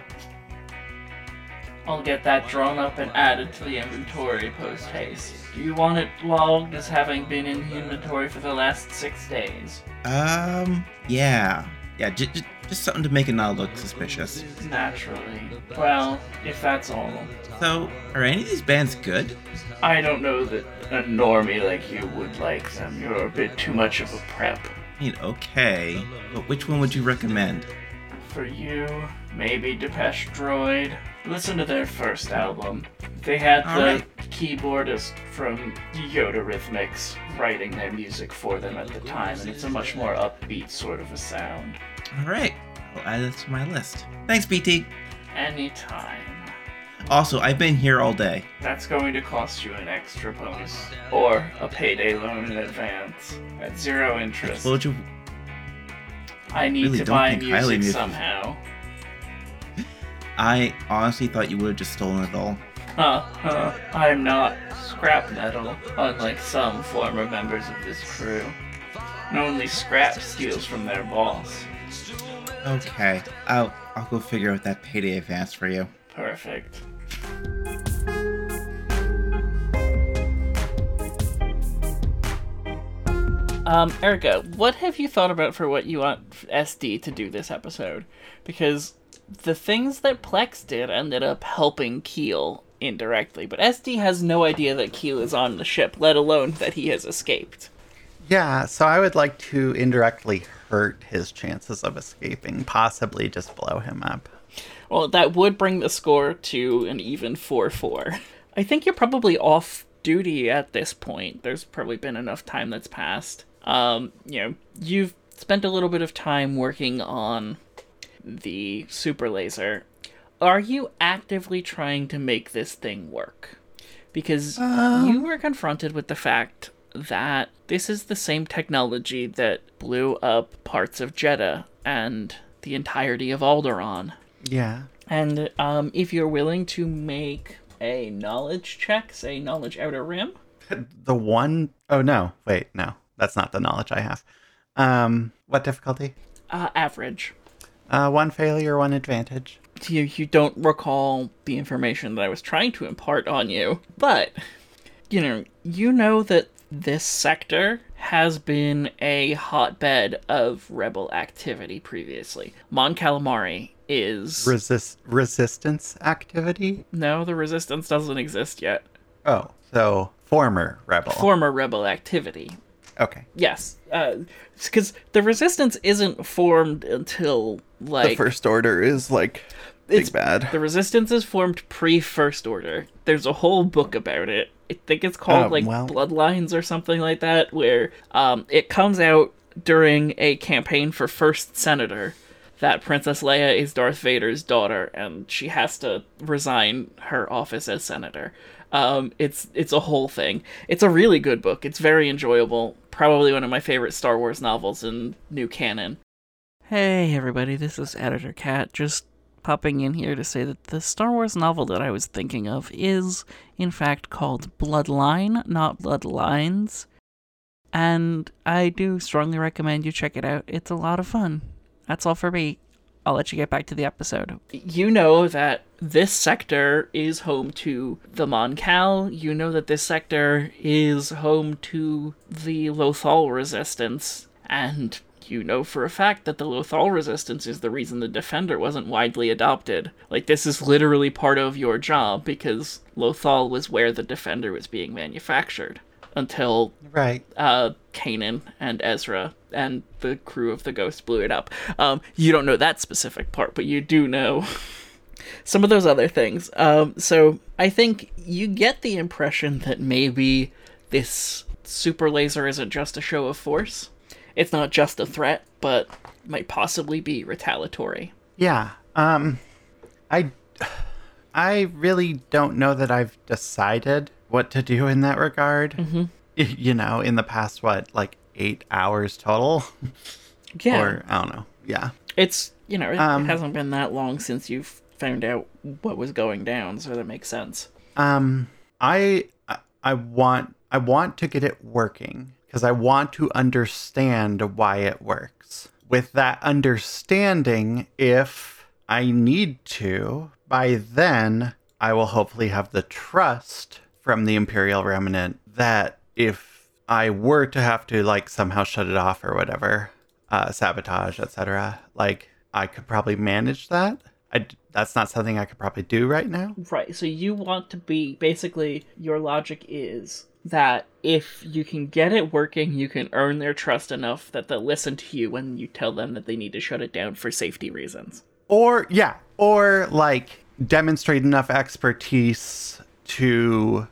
I'll get that drawn up and added to the inventory post haste. Do you want it logged as having been in the inventory for the last six days? Um, yeah, yeah, j- j- just something to make it not look suspicious. Naturally. Well, if that's all. So, are any of these bands good? I don't know that a normie like you would like them. You're a bit too much of a prep. Mean, okay, but which one would you recommend? For you, maybe Depeche Droid. Listen to their first album. They had the Alright. keyboardist from Yoda Rhythmics writing their music for them at the time, and it's a much more upbeat sort of a sound. All right, I'll add that to my list. Thanks, BT. Anytime. Also, I've been here all day. That's going to cost you an extra bonus. Or a payday loan in advance. At zero interest. You. I need really to don't buy music somehow. I honestly thought you would have just stolen it all. Huh, huh. I'm not scrap metal, unlike some former members of this crew. And only scrap steals from their boss. Okay, I'll I'll go figure out that payday advance for you. Perfect. Um, Erica, what have you thought about for what you want SD to do this episode? Because the things that Plex did ended up helping Keel indirectly, but SD has no idea that Keel is on the ship, let alone that he has escaped. Yeah, so I would like to indirectly hurt his chances of escaping, possibly just blow him up. Well, that would bring the score to an even 4 4. I think you're probably off duty at this point. There's probably been enough time that's passed. Um, you know, you've spent a little bit of time working on the super laser. Are you actively trying to make this thing work? Because you were confronted with the fact that this is the same technology that blew up parts of Jedha and the entirety of Alderaan. Yeah. And um, if you're willing to make a knowledge check, say knowledge outer rim, The one oh no, wait, no. That's not the knowledge I have. Um what difficulty? uh, average. Uh one failure, one advantage. You you don't recall the information that I was trying to impart on you, but you know you know that this sector has been a hotbed of rebel activity previously. Mon Calamari is Resist resistance activity? no, the resistance doesn't exist yet. Oh, so former rebel. Former rebel activity. okay. Yes, because the resistance isn't formed until like the first order is like it's bad. The resistance is formed pre First Order. There's a whole book about it. I think it's called Oh, like well. Bloodlines or something like that, where um, it comes out during a campaign for First Senator. That Princess Leia is Darth Vader's daughter, and she has to resign her office as senator. Um, it's it's a whole thing. It's a really good book. It's very enjoyable. Probably one of my favorite Star Wars novels in new canon. Hey everybody, this is Editor Cat. Just popping in here to say that the Star Wars novel that I was thinking of is, in fact, called Bloodline, not Bloodlines. And I do strongly recommend you check it out. It's a lot of fun. That's all for me. I'll let you get back to the episode. You know that this sector is home to the Mon Cal. You know that this sector is home to the Lothal resistance. And you know for a fact that the Lothal resistance is the reason the Defender wasn't widely adopted. Like, this is literally part of your job because Lothal was where the Defender was being manufactured. Until Right. uh, Kanan and Ezra and the crew of the Ghost blew it up. Um, you don't know that specific part, but you do know some of those other things. Um, so I think you get the impression that maybe this super laser isn't just a show of force. It's not just a threat, but might possibly be retaliatory. Yeah. Um I I really don't know that I've decided what to do in that regard. Mm-hmm. You know, in the past what, like 8 hours total Yeah, or I don't know. Yeah. it's you know it, Um, it hasn't been that long since you've found out what was going down, so that makes sense. Um, I I- I want I want to get it working because I want to understand why it works. With that understanding, if I need to, by then I will hopefully have the trust from the Imperial Remnant that if I were to have to like somehow shut it off or whatever, uh, sabotage, etc., like I could probably manage that. I, that's not something I could probably do right now. Right. So you want to be basically your logic is that if you can get it working, you can earn their trust enough that they'll listen to you when you tell them that they need to shut it down for safety reasons. or yeah or like demonstrate enough expertise to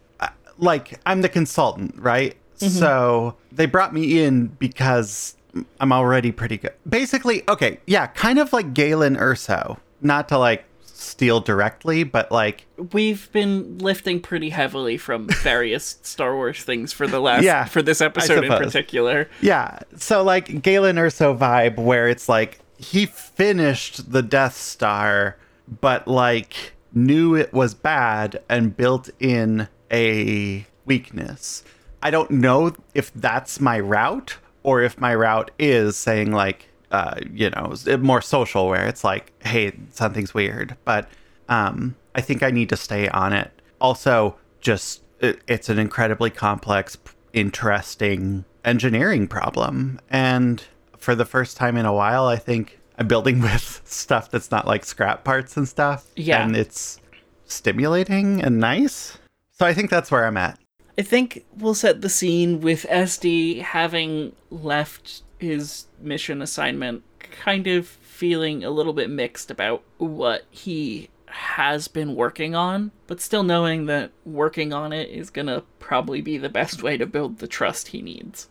like i'm the consultant right? Mm-hmm. So they brought me in because i'm already pretty good. Basically okay yeah kind of like galen erso. Not to like steal directly but like We've been lifting pretty heavily from various Star Wars things for the last Yeah, for this episode in particular. yeah so like galen erso vibe where it's like he finished the death star but like knew it was bad and built in a weakness. I don't know if that's my route or if my route is saying like uh, you know, more social where it's like, hey, something's weird. But um, I think I need to stay on it. Also, just it, it's an incredibly complex, interesting engineering problem. And for the first time in a while, I think I'm building with stuff that's not like scrap parts and stuff. Yeah. And it's stimulating and nice. So I think that's where I'm at. I think we'll set the scene with SD having left his mission assignment, kind of feeling a little bit mixed about what he has been working on, but still knowing that working on it is gonna probably be the best way to build the trust he needs.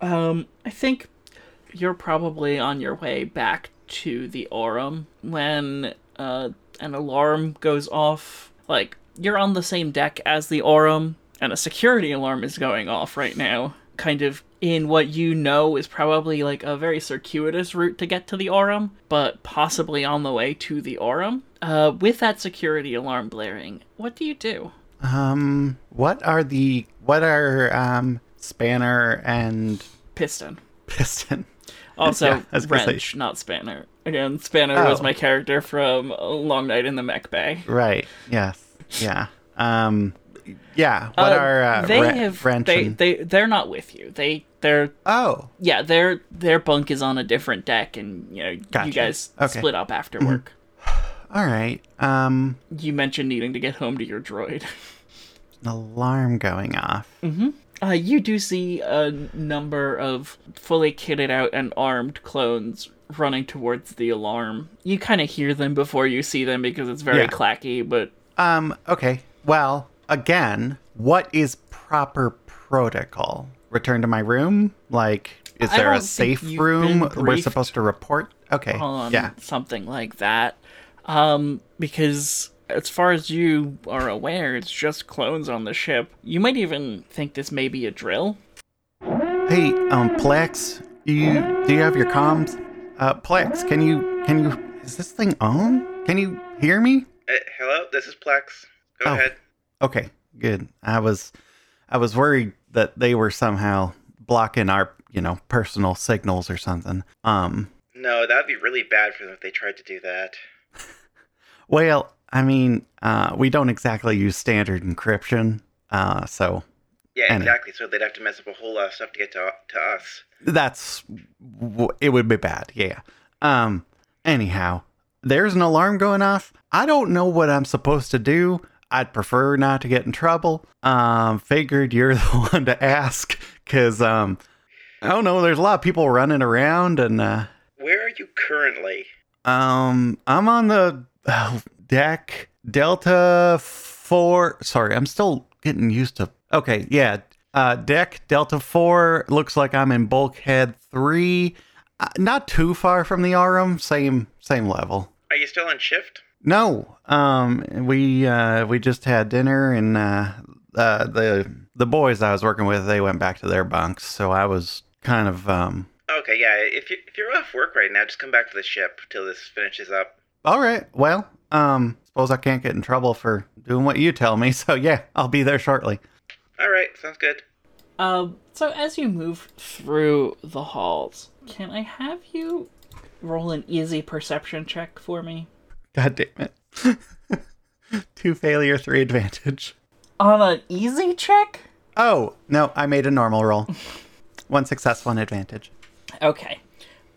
Um, I think you're probably on your way back to the Aurum when uh, an alarm goes off. Like, you're on the same deck as the Aurum, and a security alarm is going off right now. Kind of in what you know is probably like a very circuitous route to get to the Aurum, but possibly on the way to the Aurum. Uh, with that security alarm blaring, what do you do? Um, what are the what are um spanner and Piston. piston? Also, Yeah, I say- not spanner. Again, spanner was Oh. my character from Long Night in the Mech Bay. Right. Yes. Yeah. Um. Yeah. What Uh, are uh, they Wren- have wrench they and- they they're not with you. They they're Oh. yeah their their bunk is on a different deck, and you know you guys Okay. split up after work. All right. Um. You mentioned needing to get home to your droid. An alarm going off. Mm-hmm. Uh, you do see a number of fully kitted out and armed clones running towards the alarm. You kind of hear them before you see them because it's very Yeah. clacky, but Um. Okay. Well, again, what is proper protocol? Return to my room? Like, is there a safe room we're supposed to report? Okay. on Yeah. something like that. Um, because as far as you are aware, it's just clones on the ship. You might even think this may be a drill. Hey, um, Plex, do you do you have your comms? Uh, Plex, can you can you is this thing on? Can you hear me? Uh, hello, this is Plex. Go Oh. ahead. Okay, good. I was I was worried that they were somehow blocking our, you know, personal signals or something. Um, No, that'd be really bad for them if they tried to do that. well, I mean, uh, we don't exactly use standard encryption, uh, so Yeah, Any- exactly. So they'd have to mess up a whole lot of stuff to get to to us. that's it would be bad. Yeah. Um. Anyhow, there's an alarm going off. I don't know what I'm supposed to do. I'd prefer not to get in trouble. Um. Figured you're the one to ask, cause um, I don't know. There's a lot of people running around, and uh, Where are you currently? um, I'm on the oh, deck Delta Four. Sorry, I'm still getting used to. Okay, yeah. Uh, deck Delta Four. Looks like I'm in bulkhead three. Uh, not too far from the Aurum. Same same level. Are you still on shift? No. Um, we uh we just had dinner and uh, uh the the boys I was working with they went back to their bunks, so I was kind of um. Okay, yeah. If you if you're off work right now, just come back to the ship till this finishes up. All right. Well, um, suppose I can't get in trouble for doing what you tell me. So yeah, I'll be there shortly. All right, sounds good. Um, so as you move through the halls, can I have you roll an easy perception check for me? God damn it. Two failure, three advantage. On an easy check? Oh, no, I made a normal roll. One success, one advantage. Okay.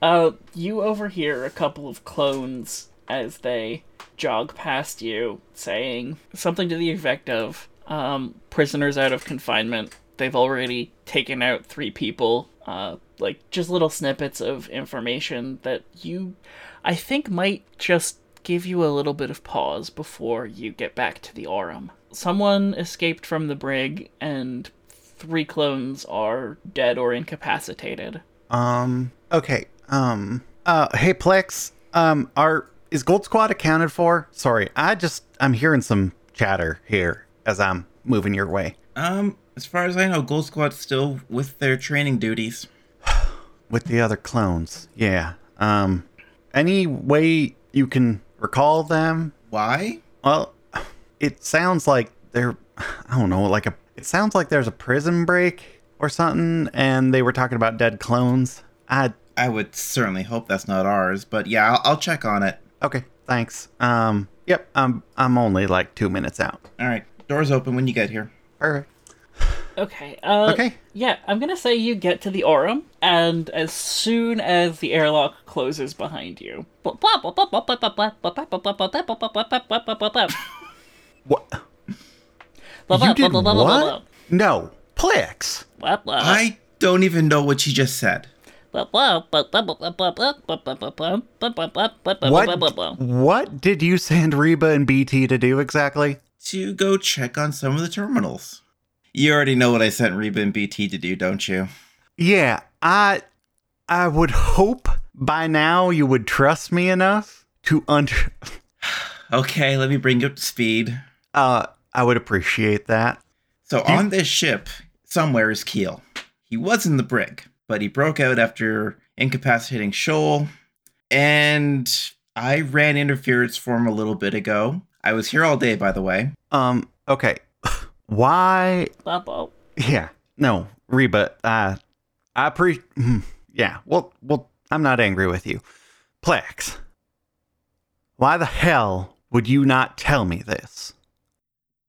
Uh, you overhear a couple of clones as they jog past you, saying something to the effect of, um, prisoners out of confinement. They've already taken out three people. Uh, like, just little snippets of information that you, I think, might just give you a little bit of pause before you get back to the Aurum. Someone escaped from the brig, and three clones are dead or incapacitated. Um, okay. Um, uh, hey, Plex, um, are, is Gold Squad accounted for? Sorry, I just, I'm hearing some chatter here as I'm moving your way. Um, as far as I know, Gold Squad's still with their training duties. with the other clones. Yeah. Um any way you can recall them. Why? Well, it sounds like they're, I don't know, like a, it sounds like there's a prison break or something, and they were talking about dead clones. I, I would certainly hope that's not ours, but yeah, I'll, I'll check on it. okay, thanks. Um, yep, I'm, I'm only like two minutes out. All right, doors open when you get here. Perfect. Okay. Uh, Okay. Yeah, I'm gonna say you get to the Aurum, and as soon as the airlock closes behind you, What? You did what? No, Plex. I don't even know what you just said. What? What did you send Reba and BT to do exactly? To go check on some of the terminals. You already know what I sent Reba and BT to do, don't you? Yeah, I I would hope by now you would trust me enough to under Okay, let me bring you up to speed. uh I would appreciate that. So on this ship, somewhere is Keel. He was in the brig, but he broke out after incapacitating Shoal, and I ran interference for him a little bit ago. I was here all day, by the way. Um okay. Why Yeah. No, Reba, uh I pre hmm, yeah, well well I'm not angry with you. Plex. Why the hell would you not tell me this?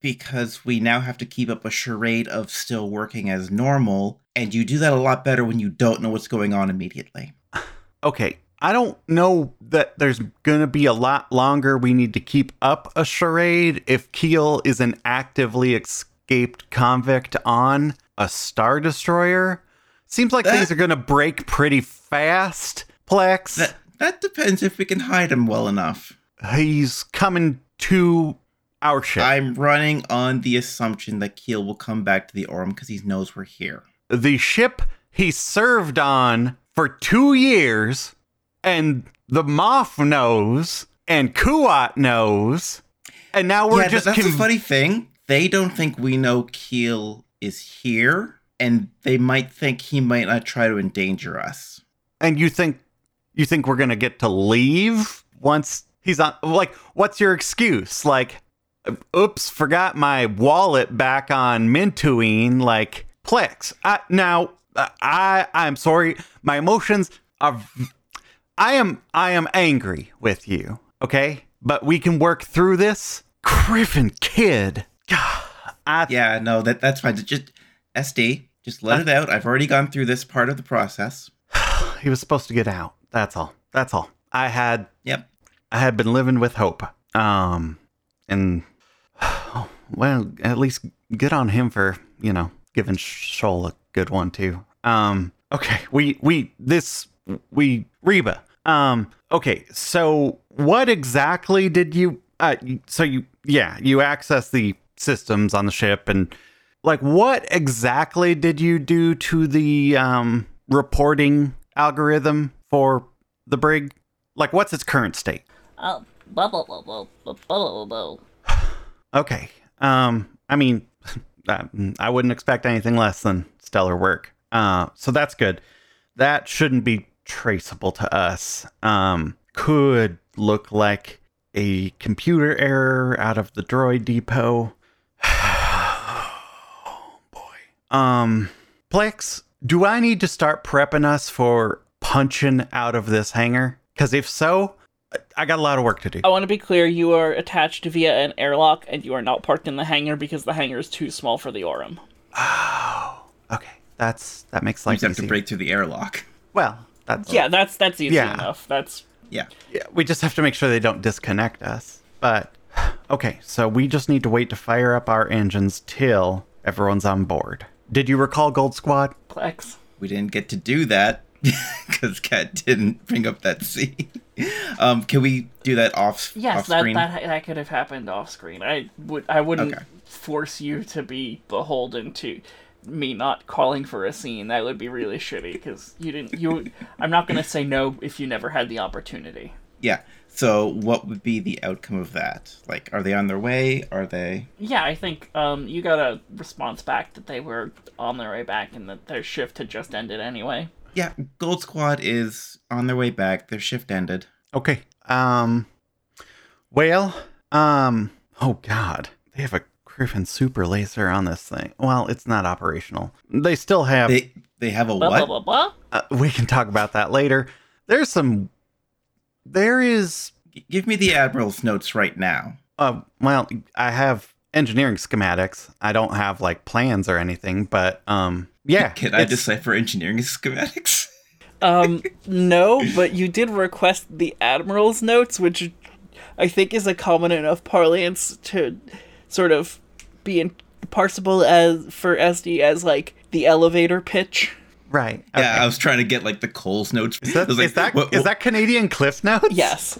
Because we now have to keep up a charade of still working as normal, and you do that a lot better when you don't know what's going on immediately. okay, I don't know that there's gonna be a lot longer we need to keep up a charade if Keel is an actively escaped convict on a Star Destroyer. Seems like That- things are gonna break pretty fast, Plex. That that depends if we can hide him well enough. He's coming to our ship. I'm running on the assumption that Keel will come back to the Aurum because he knows we're here. the ship he served on for two years, and the Moff knows, and Kuat knows, and now we're yeah, just that's con- the funny thing. They don't think we know Keel is here, and they might think he might not try to endanger us. and you think you think we're gonna get to leave once he's on like what's your excuse like oops forgot my wallet back on Mintuine like plex I, now i i'm sorry my emotions are i am i am angry with you okay but we can work through this kriffing kid I, Yeah, no, that that's fine. Just SD, just let it out. I've already gone through this part of the process. he was supposed to get out that's all that's all i had Yep. I had been living with hope. Um, and well, at least good on him for you know giving Shoal a good one too. Um, okay, we we this we Reba. Um, okay, so what exactly did you? Uh, so you yeah you access the systems on the ship and like what exactly did you do to the um reporting algorithm for the brig? Like, what's its current state? Oh, blah blah blah blah blah blah blah. Okay. Um, I mean, I wouldn't expect anything less than stellar work. Uh, so that's good. That shouldn't be traceable to us. Um, could look like a computer error out of the droid depot. oh boy. Um, Plex, do I need to start prepping us for punching out of this hangar? Because if so, I got a lot of work to do. I want to be clear, you are attached via an airlock, and you are not parked in the hangar because the hangar is too small for the Aurum. Oh, okay. That's that makes We life just have to break through the airlock. Well, that's Yeah, that's that's easy Yeah. enough. That's Yeah. yeah. We just have to make sure they don't disconnect us. But okay, so we just need to wait to fire up our engines till everyone's on board. Did you recall Gold Squad? Plex. We didn't get to do that because Kat didn't bring up that scene. Um, can we do that off Yes, off that, screen? that that could have happened off screen. I would I wouldn't Okay. force you to be beholden to me not calling for a scene. That would be really shitty because you didn't. You, I'm not gonna say no if you never had the opportunity. Yeah. So what would be the outcome of that? Like, are they on their way? Are they? Yeah, I think um, you got a response back that they were on their way back and that their shift had just ended anyway. Yeah, Gold Squad is on their way back. Their shift ended. Okay. Um Well, um, oh god, they have a kriffing super laser on this thing. Well, it's not operational. They still have. They they have a Blah, what? blah, blah, blah. Uh, we can talk about that later. There's some. There is. Give me the admiral's notes right now. Uh, well, I have engineering schematics. I don't have like plans or anything, but um, yeah. Can I it's- decipher engineering schematics? Um, no, but you did request the Admiral's notes, which I think is a common enough parlance to sort of be in- parsable as for SD as like the elevator pitch. Right. Yeah. I was trying to get like the Coles notes. Is that, was like, is that, what- is that Canadian Cliff Notes? Yes.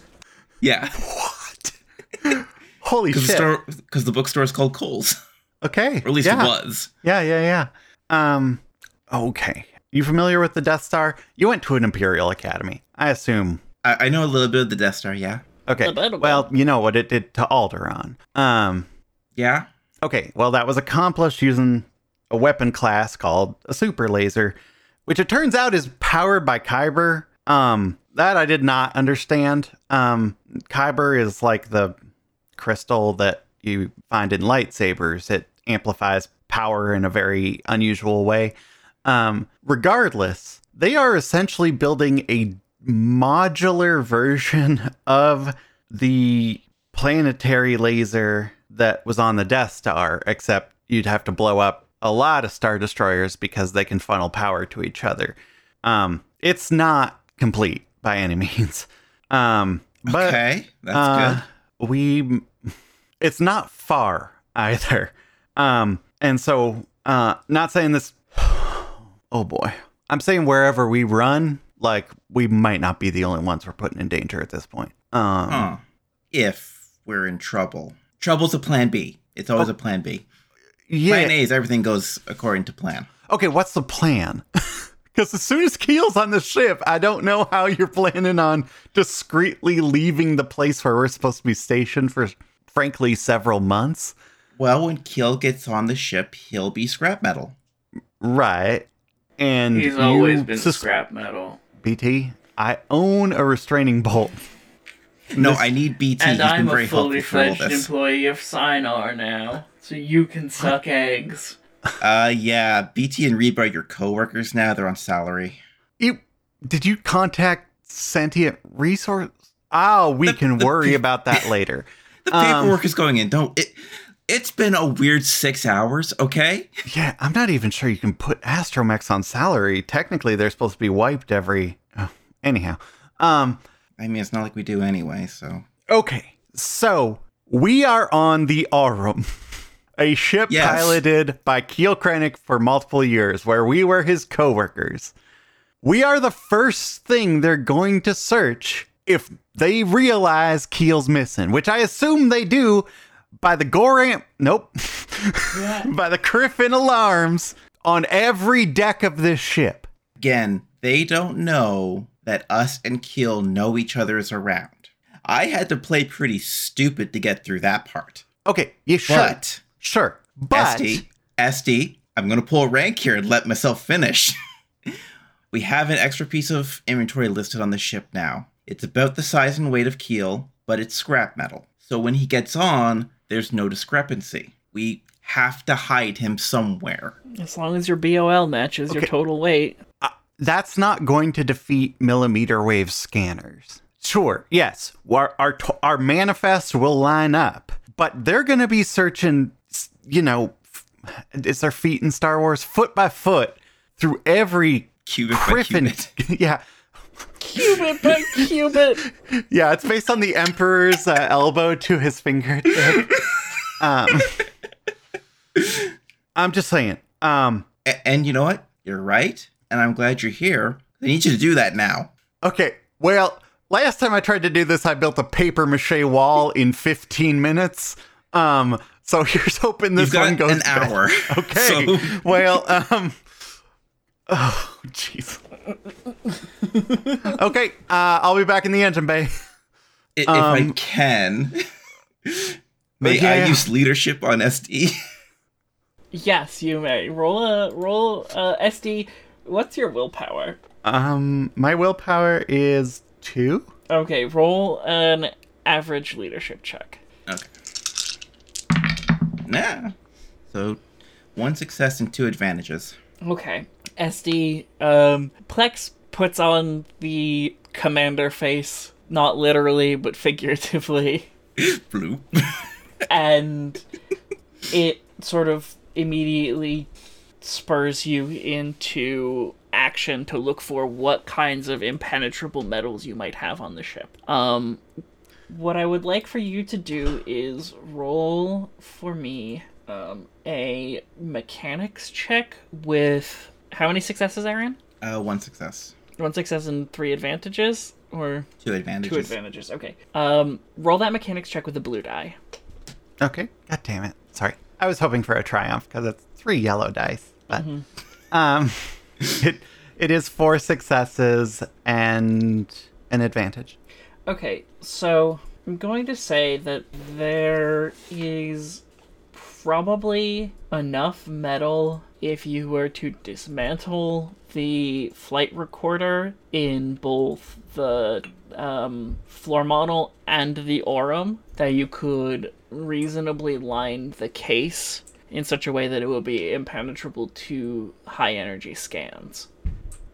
Yeah, What? Holy because the shit. because the bookstore is called Coles, okay. or at least yeah. it was. Yeah, yeah, yeah. Um, okay. You familiar with the Death Star? You went to an Imperial Academy. I assume. I, I know a little bit of the Death Star. Yeah, Okay. A little Well, you know what it did to Alderaan. Um, yeah. Okay. Well, that was accomplished using a weapon class called a super laser, which it turns out is powered by Kyber. Um, that I did not understand. Um, Kyber is like the crystal that you find in lightsabers. It amplifies power in a very unusual way. Um, regardless, they are essentially building a modular version of the planetary laser that was on the Death Star, except you'd have to blow up a lot of Star Destroyers because they can funnel power to each other. Um, it's not complete by any means. Um, but okay, that's uh, good. we it's not far either um and so uh not saying this oh boy i'm saying wherever we run like we might not be the only ones we're putting in danger at this point um Huh. If we're in trouble, trouble's a plan B. It's always oh. a plan B. yeah Plan A is everything goes according to plan. okay what's the plan because as soon as keel's on the ship i don't know how you're planning on discreetly leaving the place where we're supposed to be stationed for frankly several months Well, when Keel gets on the ship, he'll be scrap metal. right and He's always been sus- scrap metal. BT, I own a restraining bolt. No, This- I need BT. And He's I'm very a fully helpful for all fledged employee of Sienar now, so you can suck eggs. Uh, yeah, BT and Reba are your coworkers now. They're on salary. You, did you contact sentient resource? Oh, we The- can the worry pe- about that later. The Um, paperwork is going in. Don't it? It's been a weird six hours. Okay. Yeah, I'm not even sure you can put astromechs on salary. Technically, they're supposed to be wiped every. Oh, anyhow, um, I mean, it's not like we do anyway. So okay, so we are on the Aurum, a ship Yes. piloted by Keel Krennic for multiple years, where we were his coworkers. We are the first thing they're going to search if they realize Keel's missing, which I assume they do by the Goram. Nope. by the kriffing alarms on every deck of this ship. again, they don't know that us and Keel know each other is around. I had to play pretty stupid to get through that part. Okay, you sure? But Sure. But SD, SD, I'm gonna pull a rank here and let myself finish. we have an extra piece of inventory listed on the ship now. It's about the size and weight of Keel, but it's scrap metal. So when he gets on, there's no discrepancy. We have to hide him somewhere. As long as your BOL matches your total weight. That's not going to defeat millimeter wave scanners. Sure, yes, our our, t- our manifest will line up, but they're going to be searching, you know, f- is their feet in Star Wars foot by foot through every Cubit by kriffing. cubit. yeah, Cubit by cubit. yeah, it's based on the Emperor's uh, elbow to his fingertip. um, I'm just saying. Um, A- and you know what? You're right, and I'm glad you're here. I need you to do that now. Okay, well, last time I tried to do this, I built a paper mache wall in 15 minutes. Um, so here's hoping this You've got one goes an better. hour. Okay. So- Well, um, oh, jeez. okay, uh, I'll be back in the engine bay. I- if I Um, can, may I use leadership on SD? Yes, you may. Roll a roll uh SD. What's your willpower? Um, my willpower is two. Okay, roll an average leadership check. Okay. Nah. So, one success and two advantages. Okay. SD, um, Plex puts on the commander face, not literally, but figuratively. Blue. and it sort of immediately spurs you into action to look for what kinds of impenetrable metals you might have on the ship. Um, what I would like for you to do is roll for me um, a mechanics check with how many successes, Aaron? Uh, one success. One success and three advantages, or two advantages. Two advantages. Okay. Um, roll that mechanics check with a blue die. Okay. God damn it. Sorry. I was hoping for a triumph because it's three yellow dice, but mm-hmm. um, it it is four successes and an advantage. Okay, so I'm going to say that there is probably enough metal if you were to dismantle the flight recorder in both the um, floor model and the Aurum that you could reasonably line the case in such a way that it will be impenetrable to high energy scans.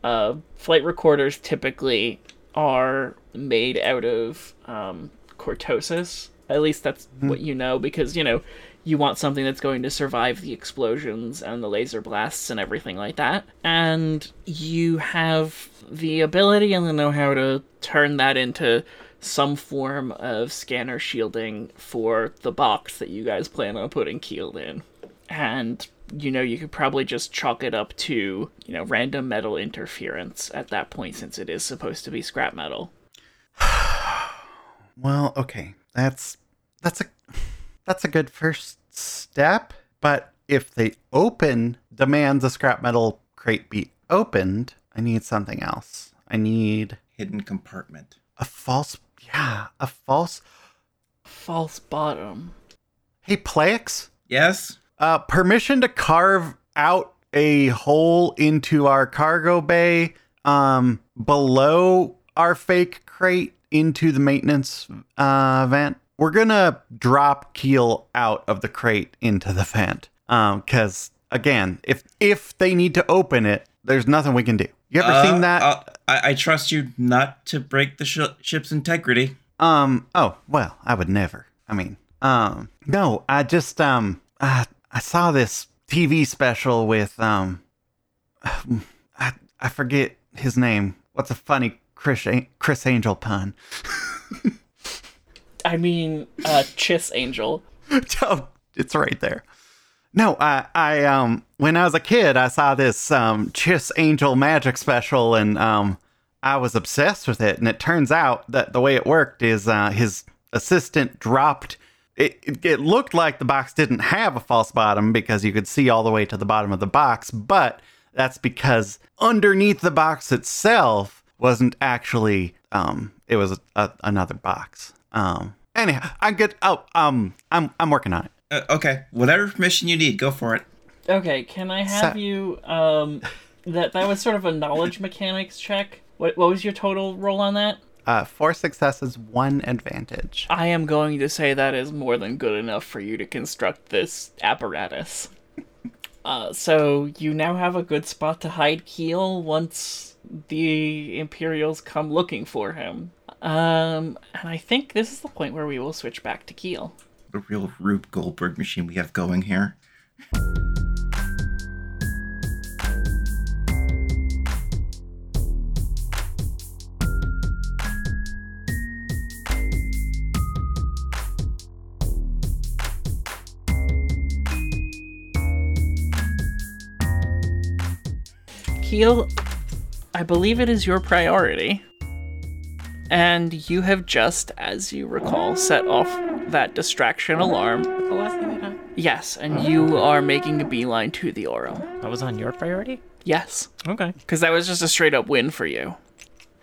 Uh, flight recorders typically are made out of um, cortosis. At least that's mm-hmm. what you know, because you know you want something that's going to survive the explosions and the laser blasts and everything like that. And you have the ability and the know how to turn that into some form of scanner shielding for the box that you guys plan on putting Keeled in. And you know, you could probably just chalk it up to, you know, random metal interference at that point since it is supposed to be scrap metal. well, okay. That's that's a that's a good first step, but if they open demands a scrap metal crate be opened, I need something else. I need hidden compartment. A false yeah, a false false bottom. Hey Plex? Yes. Uh, permission to carve out a hole into our cargo bay um, below our fake crate into the maintenance uh, vent. We're gonna drop Keel out of the crate into the vent because um, again, if if they need to open it, there's nothing we can do. You ever uh, seen that? Uh, I, I, trust you not to break the sh- ship's integrity. Um. Oh well, I would never. I mean, um. No, I just um. I I saw this TV special with um, I I forget his name. What's a funny Chris Criss Angel pun? I mean, uh, Chiss Angel. oh, it's right there. No, I, I, um, when I was a kid, I saw this um, Chiss Angel magic special, and um, I was obsessed with it. And it turns out that the way it worked is uh, his assistant dropped it, it, it looked like the box didn't have a false bottom because you could see all the way to the bottom of the box, but that's because underneath the box itself wasn't actually um it was a, a, another box. Um anyhow, I'm good. Oh, um I'm I'm working on it. Uh, okay, whatever permission you need, go for it. Okay, can I have you um that that was sort of a knowledge mechanics check? What what was your total roll on that? Uh, four successes, one advantage. I am going to say that is more than good enough for you to construct this apparatus. uh, so you now have a good spot to hide Keel once the Imperials come looking for him. Um, and I think this is the point where we will switch back to Keel. The real Rube Goldberg machine we have going here. Keel, I believe it is your priority. And you have just, as you recall, set off that distraction alarm. Yes, and you are making a beeline to the Aurum. That was on your priority? Yes. Okay. Because that was just a straight up win for you.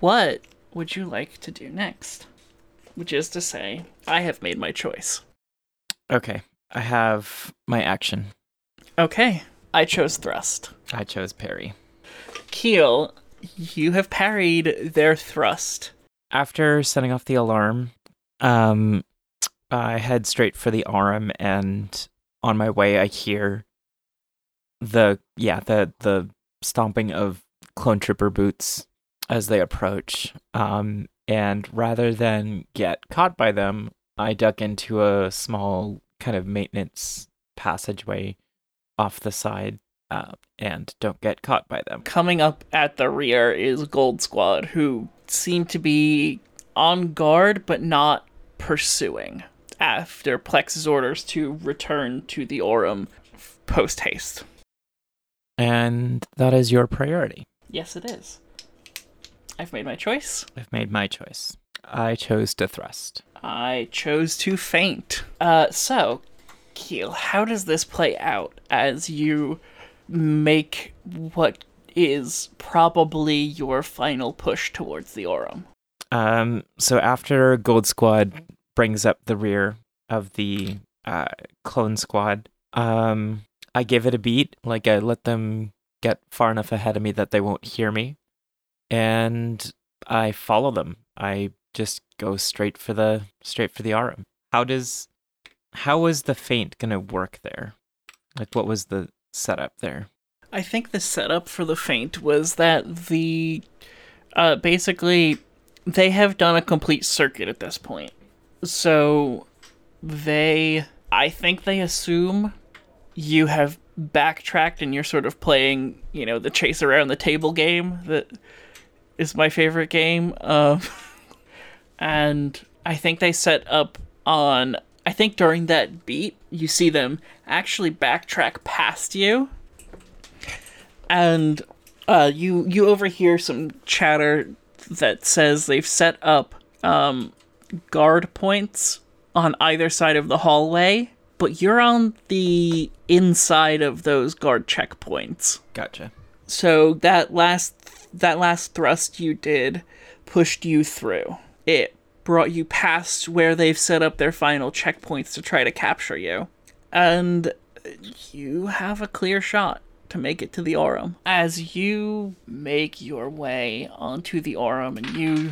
What would you like to do next? Which is to say, I have made my choice. Okay. I have my action. Okay. I chose thrust. I chose parry. Keel, you have parried their thrust. After setting off the alarm, Um, I head straight for the Aurum, and on my way, I hear the yeah the the stomping of clone trooper boots as they approach. Um, and rather than get caught by them, I duck into a small kind of maintenance passageway off the side uh, and don't get caught by them. Coming up at the rear is Gold Squad, who seem to be on guard but not pursuing after Plex's orders to return to the Aurum post haste. And that is your priority. Yes, it is. I've made my choice. I've made my choice. I chose to thrust. I chose to feint. Uh, so, Keel, how does this play out as you make what is probably your final push towards the Aurum? Um, so after Gold Squad brings up the rear of the uh, clone squad, um, I give it a beat. Like I let them get far enough ahead of me that they won't hear me, and I follow them. I just go straight for the straight for the Aurum. How does how was the feint gonna work there? Like what was the setup there? I think the setup for the feint was that the uh, basically they have done a complete circuit at this point. So they I think they assume you have backtracked and you're sort of playing, you know, the chase around the table game that is my favorite game. Uh, and I think they set up on I think during that beat you see them actually backtrack past you and uh, you you overhear some chatter that says they've set up um, guard points on either side of the hallway, but you're on the inside of those guard checkpoints. Gotcha. So that last that last thrust you did pushed you through. It brought you past where they've set up their final checkpoints to try to capture you. And you have a clear shot to make it to the Aurum. As you make your way onto the Aurum and you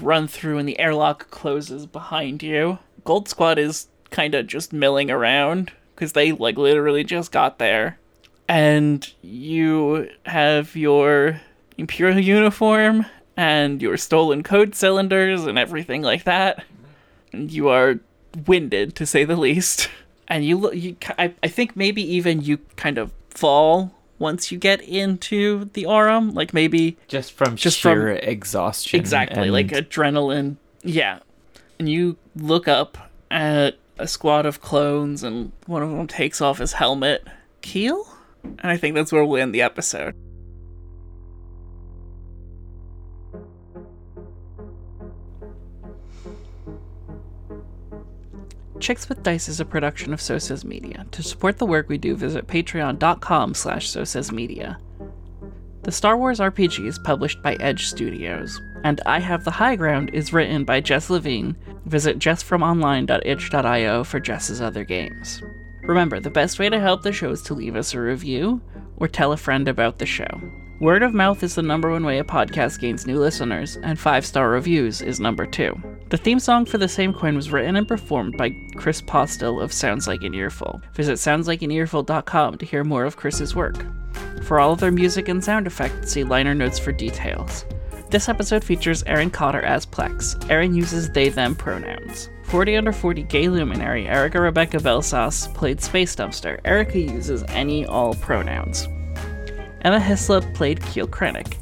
run through and the airlock closes behind you, Gold Squad is kind of just milling around because they like literally just got there. And you have your Imperial uniform and your stolen code cylinders and everything like that. And you are winded to say the least. And you look, you, I, I think maybe even you kind of fall once you get into the Aurum. Like maybe just from just sheer from, exhaustion. Exactly, and... like adrenaline. Yeah, and you look up at a squad of clones, and one of them takes off his helmet. Keel, and I think that's where we'll end the episode. Chicks with Dice is a production of So Says Media. To support the work we do, visit patreon.com slash so media. The Star Wars RPG is published by Edge Studios, and I Have the High Ground is written by Jess Levine. Visit jessfromonline.itch.io for Jess's other games. Remember, the best way to help the show is to leave us a review or tell a friend about the show. Word of mouth is the number one way a podcast gains new listeners, and five star reviews is number two. The theme song for The Same Coin was written and performed by Chris Postel of Sounds Like an Earful. Visit soundslikeanearful.com to hear more of Chris's work. For all of their music and sound effects, see liner notes for details. This episode features Aaron Cotter as Plex. Aaron uses they them pronouns. 40 under 40 gay luminary Erica Rebecca Belsas played Space Dumpster. Erica uses any all pronouns. Emma Hislop played Keel Krennic.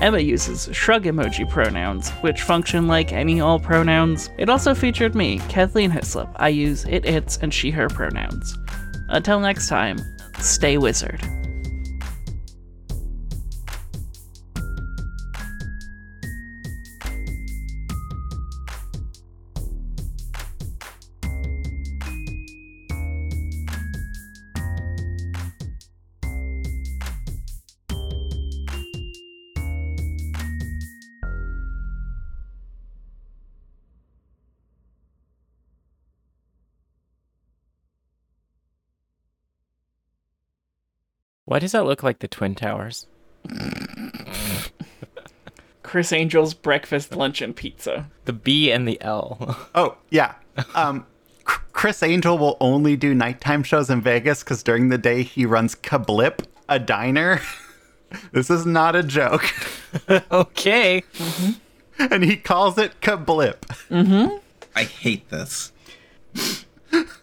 Emma uses shrug emoji pronouns, which function like any all pronouns. It also featured me, Kathleen Hislop. I use it, its, and she, her pronouns. Until next time, stay wizard. Why does that look like the Twin Towers? Criss Angel's breakfast, lunch, and pizza. The B and the L. Oh, yeah. Um, Chris Angel will only do nighttime shows in Vegas because during the day he runs Kablip, a diner. this is not a joke. okay. and he calls it Kablip. Mm-hmm. I hate this.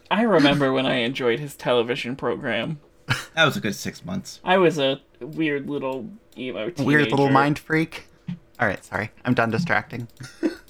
I remember when I enjoyed his television program. That was a good six months. I was a weird little emo teenager. Weird little mind freak. All right, sorry. I'm done distracting.